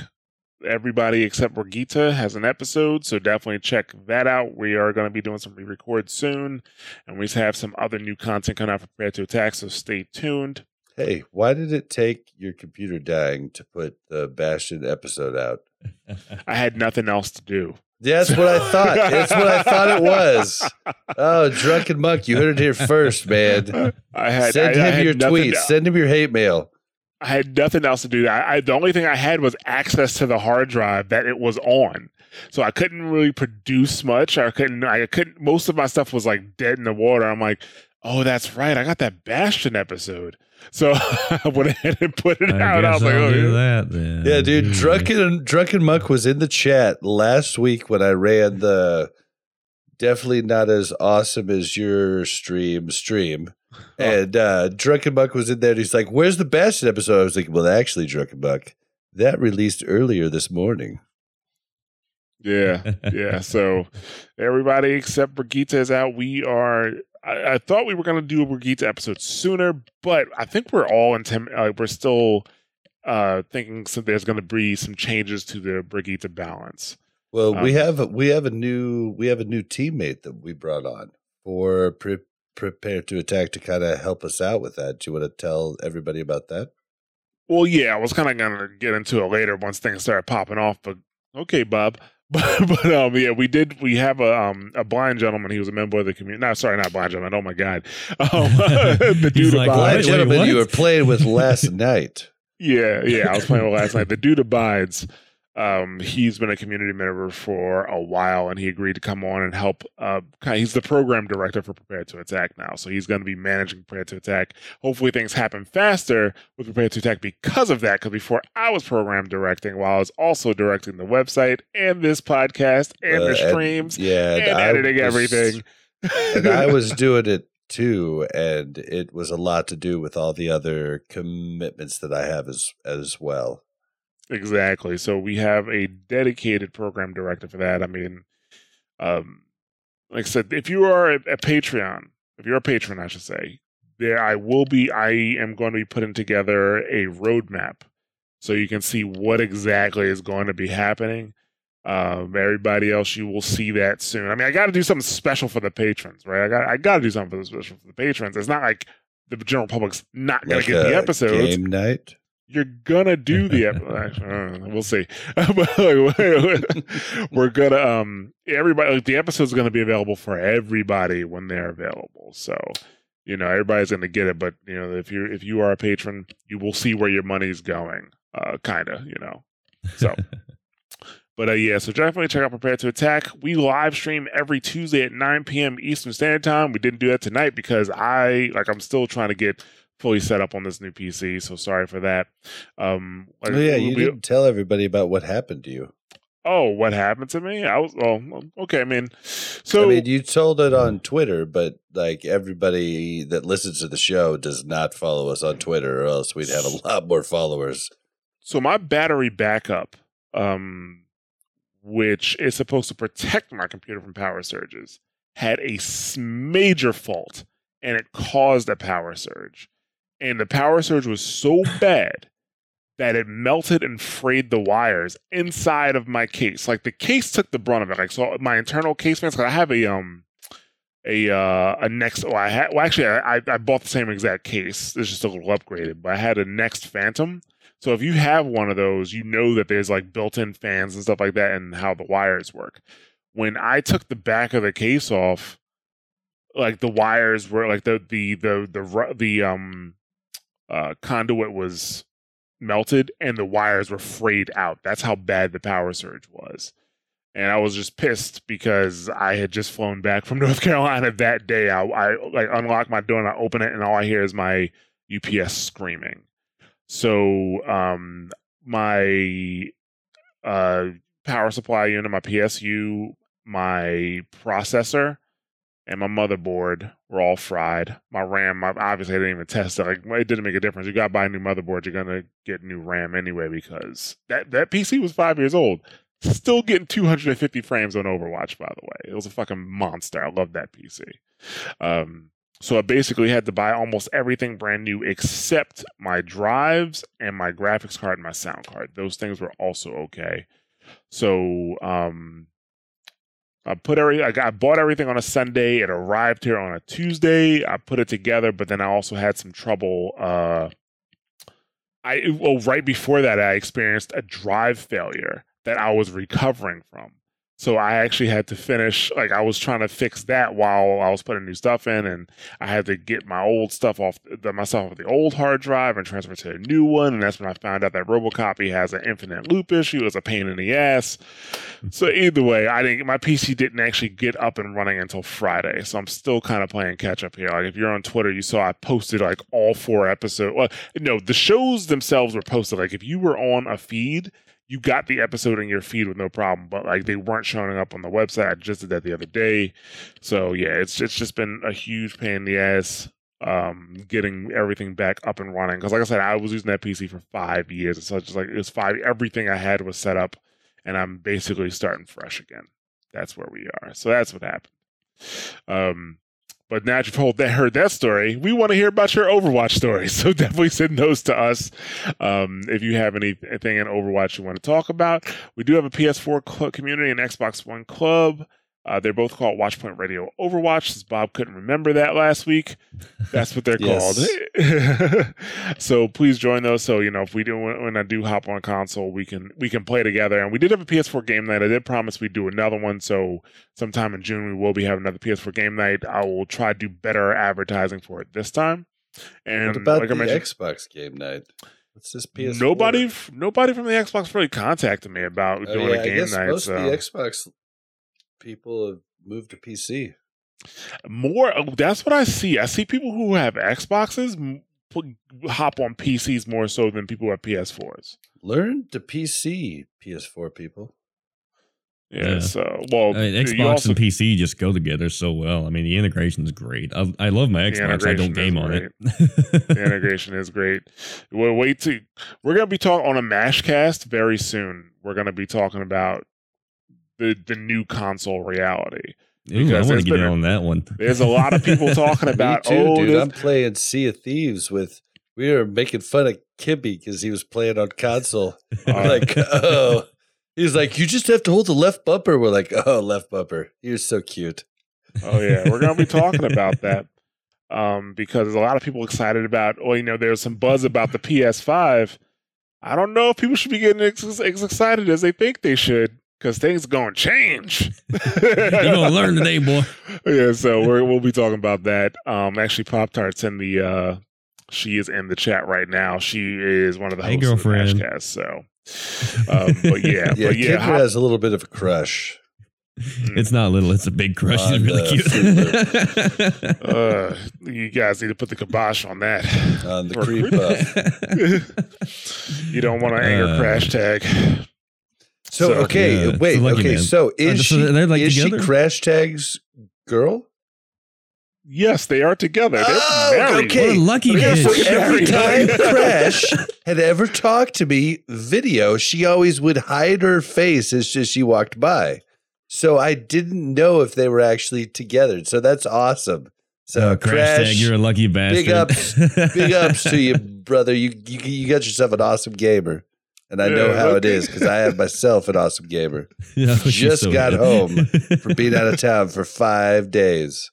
Everybody except Brigitte has an episode, so definitely check that out. We are going to be doing some re-record soon, and we have some other new content coming out for Prepare to Attack. So stay tuned. Hey, why did it take your computer dying to put the Bastion episode out? I had nothing else to do. That's what I thought. That's what I thought it was. Oh, drunken monk, you heard it here first, man. I had Send I, I him had your tweets. to- Send him your hate mail. I had nothing else to do. I, I the only thing I had was access to the hard drive that it was on, so I couldn't really produce much. I couldn't. I couldn't. Most of my stuff was like dead in the water. I'm like, oh, that's right. I got that Bastion episode, so I went ahead and put it I out. I guess was like, I'll oh, do yeah. that then. Yeah, dude. Drunken Drunken Monk was in the chat last week when I ran the definitely not as awesome as your stream stream. And uh, Drunken Buck was in there, and he's like, "Where's the Bastion episode?" I was like, "Well, actually, Drunken Buck, that released earlier this morning." Yeah, yeah. So everybody except Brigitte is out. We are. I, I thought we were going to do a Brigitte episode sooner, but I think we're all intim- uh, We're still uh, thinking so there's going to be some changes to the Brigitte balance. Well, we Um, have we have a new we have a new teammate that we brought on for pre- prepare to attack to kind of help us out with that. Do you want to tell everybody about that? Well, yeah, I was kind of going to get into it later once things started popping off, but okay, Bob. But, but um, yeah, we did. We have a um a blind gentleman. He was a member of the community. No, sorry, not blind gentleman. Oh my god, um, the dude like, abides. Blind wait, gentleman you were playing with last night. Yeah, yeah. I was playing with last night. The dude abides. Um, he's been a community member for a while, and he agreed to come on and help. Uh, he's the program director for Prepare to Attack now, so he's going to be managing Prepare to Attack. Hopefully, things happen faster with Prepare to Attack because of that. Because before I was program directing, while I was also directing the website and this podcast and Uh, the and- streams Yeah, and, editing was- everything. and I was doing it too, and it was a lot to do with all the other commitments that I have as as well. Exactly. So we have a dedicated program director for that. I mean, um, like I said, if you are a, a Patreon, if you're a patron, I should say, there I will be. I am going to be putting together a roadmap so you can see what exactly is going to be happening. Um, everybody else, you will see that soon. I mean, I got to do something special for the patrons, right? I got I got to do something for the special for the patrons. It's not like the general public's not going Like to get the episodes game night. You're gonna do the episode. we'll see. We're gonna um everybody like the episode's gonna be available for everybody when they're available. So you know everybody's gonna get it. But you know if you if you are a patron, you will see where your money's going. Uh, kind of. You know. So. But uh, yeah, so definitely check out Prepare to Attack. We live stream every Tuesday at 9 p.m. Eastern Standard Time. We didn't do that tonight because I like I'm still trying to get fully set up on this new PC. So sorry for that. Um, Oh yeah, you we- didn't tell everybody about what happened to you. Oh, what happened to me? I was oh okay. I mean, so I mean, you told it on Twitter, but like everybody that listens to the show does not follow us on Twitter, or else we'd have a lot more followers. so my battery backup, um, which is supposed to protect my computer from power surges, had a major fault, and it caused a power surge. And the power surge was so bad that it melted and frayed the wires inside of my case. Like the case took the brunt of it. Like so, my internal case fans. Cause I have a um a uh a next. Well, I had well actually I I- I bought the same exact case. It's just a little upgraded, but I had a NZXT Phantom. So if you have one of those, you know that there's like built-in fans and stuff like that, and how the wires work. When I took the back of the case off, like the wires were like the the the the the um uh conduit was melted and the wires were frayed out. That's how bad the power surge was. And I was just pissed because I had just flown back from North Carolina that day. I, I like unlock my door and I open it and all I hear is my UPS screaming. So um my uh power supply unit, my PSU, my processor, and my motherboard were all fried. My RAM, obviously, I didn't even test it. Like, it didn't make a difference. You got to buy a new motherboard, you're gonna get new RAM anyway because that that PC was five years old. Still getting 250 frames on Overwatch, by the way. It was a fucking monster. I love that PC. Um, so I basically had to buy almost everything brand new except my drives and my graphics card and my sound card. Those things were also okay. So um, I put every I, got, I bought everything on a Sunday. It arrived here on a Tuesday. I put it together, but then I also had some trouble. Uh, I well, right before that, I experienced a drive failure that I was recovering from. So I actually had to finish. Like I was trying to fix that while I was putting new stuff in, and I had to get my old stuff off the, myself off the old hard drive and transfer to a new one. And that's when I found out that RoboCopy has an infinite loop issue. It's a pain in the ass. So either way, I didn't. My PC didn't actually get up and running until Friday. So I'm still kind of playing catch up here. Like if you're on Twitter, you saw I posted like all four episodes. Well, no, the shows themselves were posted. Like if you were on a feed, you got the episode in your feed with no problem. But like they weren't showing up on the website. I just did that the other day. So yeah, it's it's just been a huge pain in the ass. um, getting everything back up and running. Because like I said, I was using that PC for five years. So it's just like it was five. Everything I had was set up, and I'm basically starting fresh again. That's where we are. So that's what happened. Um, but now you've heard that, heard that story, we want to hear about your Overwatch story. So definitely send those to us um, if you have anything in Overwatch you want to talk about. We do have a PS4 club community and Xbox One club. Uh, they're both called Watchpoint Radio Overwatch. Since Bob couldn't remember that last week, that's what they're called. so please join those. So you know, if we do when, I do hop on console, we can we can play together. And we did have a PS4 game night. I did promise we'd do another one. So sometime in June we will be having another PS4 game night. I will try to do better advertising for it this time. And what about like I the mentioned, Xbox game night? What's this PS? nobody nobody from the Xbox really contacted me about Oh, doing yeah, a I game guess night. most so. of the Xbox people have moved to PC. more oh, that's what i see i see people who have xboxes hop on pcs more so than people who have ps4s Learn to PC, PS4 people. yeah, Yeah. so well I mean, Xbox also- and PC just go together so well. I mean, the integration is great. I, I love my Xbox. I don't game is on it. the integration is great well wait to we're gonna be talking on a mashcast very soon we're gonna be talking about the the new console reality Ooh, I want to get in a- on that one. there's a lot of people talking about Me too, oh dude. this- I'm playing Sea of Thieves with. We were making fun of Kibby because he was playing on console. We're uh, like, oh, he's like, you just have to hold the left bumper. We're like, oh, left bumper. You're so cute. Oh yeah, we're gonna be talking about that um, because there's a lot of people excited about. Oh, you know, there's some buzz about the PS5. I don't know if people should be getting as, as excited as they think they should because things going to change. You're gonna learn today, boy. yeah, so we're, we'll be talking about that. Um, actually, Pop Tart's in the. Uh, she is in the chat right now. She is one of the Hey, hosts girlfriend. of the Mashcast. So, um, but yeah, Yeah, but yeah, Kipper hop- has a little bit of a crush. It's not little. It's a big crush. On It's really the cute. uh, you guys need to put the kibosh on that. On the creep creep. buff. you don't want to anger Uh, crash tag. So, So, okay, yeah, wait, okay. man. So is so she they're, like, is together? she Crash Tag's girl? Yes, they are together. They're Oh, married. okay. What a lucky Yeah, bitch. fucking Every time married. Crash had ever talked to me video, she always would hide her face as just she walked by. So I didn't know if they were actually together. So that's awesome. So Uh, crash, tag, you're a lucky bastard. big ups, big ups to you, brother. You you you got yourself an awesome gamer, and I know how it okay. is because I have myself an awesome gamer Yeah, Just so got good. home from being out of town for five days.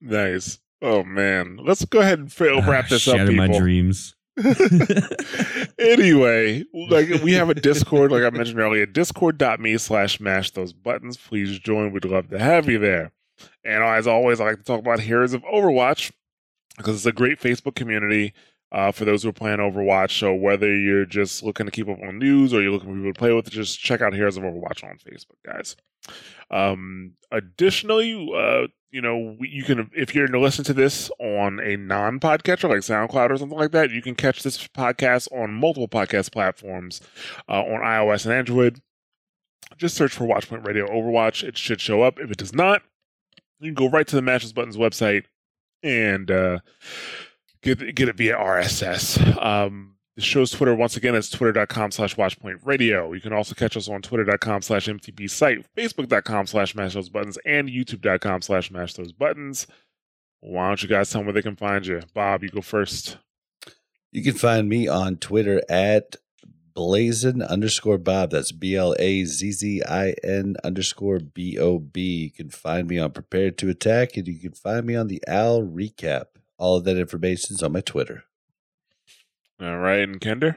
Nice. Oh man, let's go ahead and fa- ah, wrap this up, Shatter people. my dreams. anyway, like we have a Discord, like I mentioned earlier, discord.me slash mash those buttons. Please join. We'd love to have you there. And as always, I like to talk about Heroes of Overwatch because it's a great Facebook community uh, for those who are playing Overwatch. So whether you're just looking to keep up on news or you're looking for people to play with, just check out Heroes of Overwatch on Facebook, guys. Um, additionally, uh, you know, you can if you're to listen to this on a non-podcatcher like SoundCloud or something like that, you can catch this podcast on multiple podcast platforms uh, on iOS and Android. Just search for Watchpoint Radio Overwatch; it should show up. If it does not, you can go right to the Mash Those Buttons website and uh, get get it via RSS. Um, the show's Twitter, once again, is twitter.com slash watchpoint radio. You can also catch us on twitter.com slash MTB site, facebook.com slash mash those buttons, and youtube.com slash mash those buttons. Why don't you guys tell them where they can find you? Bob, you go first. You can find me on Twitter at blazzin underscore Bob. That's B L A Z Z I N underscore B O B. You can find me on Prepared to Attack, and you can find me on the Al Recap. All of that information is on my Twitter. All right, and Kender?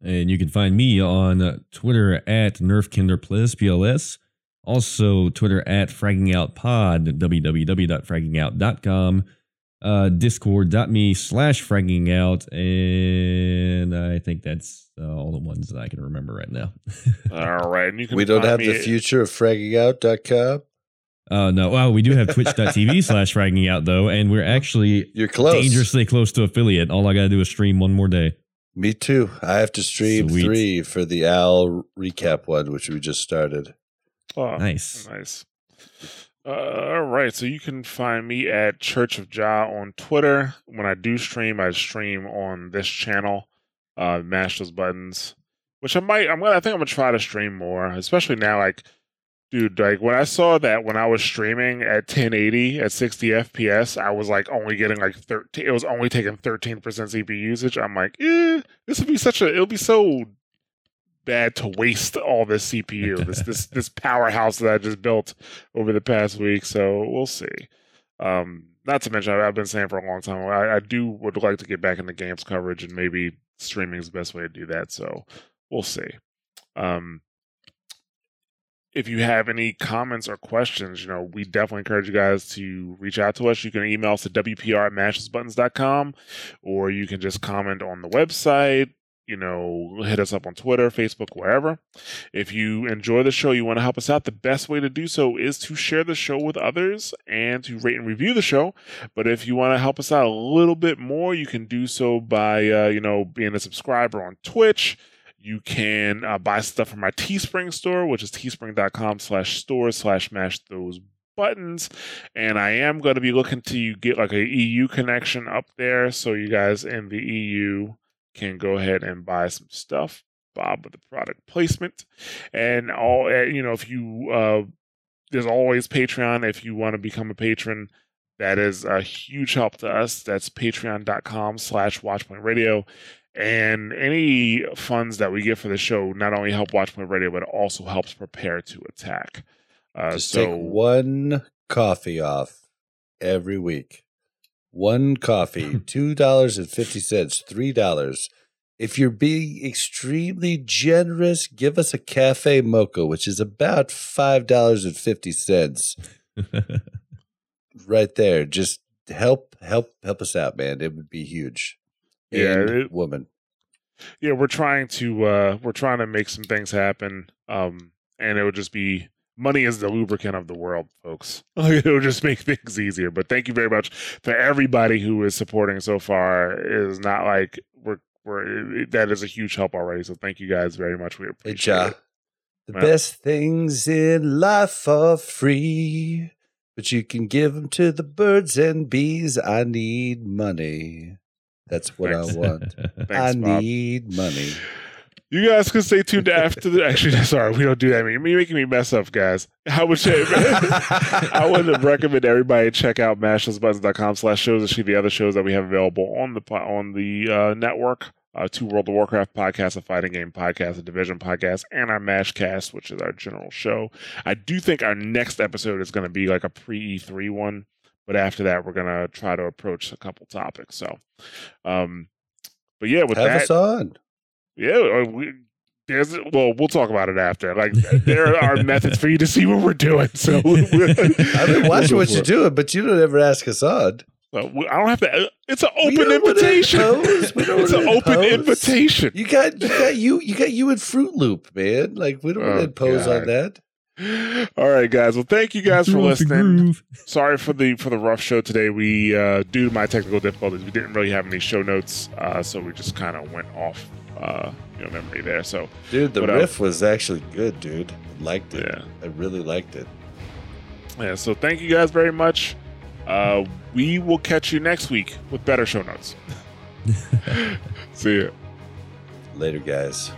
And you can find me on uh, Twitter at NerfKinderPlus, PLS. Also, Twitter at FraggingOutPod, www.fraggingout.com. Uh, Discord.me slash fraggingout. And I think that's uh, all the ones that I can remember right now. All right, and you can We don't have the future of fraggingout.com. Uh, no, well, we do have twitch.tv slash fragging out though. And we're actually You're close. dangerously close to affiliate. All I got to do is stream one more day. Me too. I have to stream Sweet. three for the Al Recap one, which we just started. Oh, Nice. Nice. Uh, all right, so you can find me at Church of Jah on Twitter. When I do stream, I stream on this channel. Uh, mash those buttons, which I might. I'm gonna. I think I'm gonna try to stream more, especially now. Like, dude, like when I saw that when I was streaming at 1080 at 60 FPS, I was like only getting like 13. It was only taking 13 percent CPU usage. I'm like, eh, this would be such a. It'll be so bad to waste all this CPU, this this this powerhouse that I just built over the past week. So we'll see. Um, not to mention, I've been saying for a long time, I, I do would like to get back into games coverage, and maybe streaming is the best way to do that. So we'll see. Um, if you have any comments or questions, you know, we definitely encourage you guys to reach out to us. You can email us at wpr at or you can just comment on the website, you know, hit us up on Twitter, Facebook, wherever. If you enjoy the show, you want to help us out, the best way to do so is to share the show with others and to rate and review the show. But if you want to help us out a little bit more, you can do so by, uh, you know, being a subscriber on Twitch. You can uh, buy stuff from our Teespring store, which is teespring.com slash store slash mash those buttons. And I am going to be looking to you get like a EU connection up there so you guys in the EU can go ahead and buy some stuff. Bob with the product placement. And all, uh, you know, if you, uh, there's always Patreon if you want to become a patron. That is a huge help to us. That's patreon.com slash watchpoint radio. And any funds that we get for the show not only help Watchpoint Radio, but also helps prepare to attack. Uh, Just so take one coffee off every week. One coffee, two dollars and fifty cents, three dollars. If you're being extremely generous, give us a cafe mocha, which is about five dollars and fifty cents. Right there. Just help, help, help us out, man. It would be huge. Yeah, it- woman. yeah, we're trying to uh, we're trying to make some things happen. Um, and it would just be money is the lubricant of the world, folks. it would just make things easier. But thank you very much for everybody who is supporting so far. It is not like we're we're that is a huge help already. So thank you guys very much. We appreciate it. The best things in life are free, but you can give them to the birds and bees. I need money. That's what Thanks. I want. I Bob. need money. You guys can stay tuned after the. Actually, sorry, we don't do that. You're making me mess up, guys. I would say, I would recommend everybody check out mashthosebuttons.com slash shows to see the other shows that we have available on the on the uh, network. Uh, two World of Warcraft podcasts, a fighting game podcast, a division podcast, and our Mashcast, which is our general show. I do think our next episode is going to be like a pre E3 one, but after that, we're going to try to approach a couple topics. So, um, but yeah, with Have that, us on. yeah, uh, we, there's well, we'll talk about it after. Like there are methods for you to see what we're doing. So I've been watching what you're doing, but you don't ever ask us on. Uh, we- I don't have to. It's an open invitation. impose. We don't It's an open invitation. You got you got you you got you in Fruit Loop, man. Like we don't want Oh, to impose on that. All right, guys. Well, thank you guys for Throw off the listening. Sorry for the for the rough show today. We uh, due to my technical difficulties, we didn't really have any show notes, uh, so we just kind of went off uh, you know memory there. So Dude, the But, uh, riff was actually good, dude. I liked it. Yeah. I really liked it. yeah. So thank you guys very much. Uh, we will catch you next week with better show notes. See you Later, guys.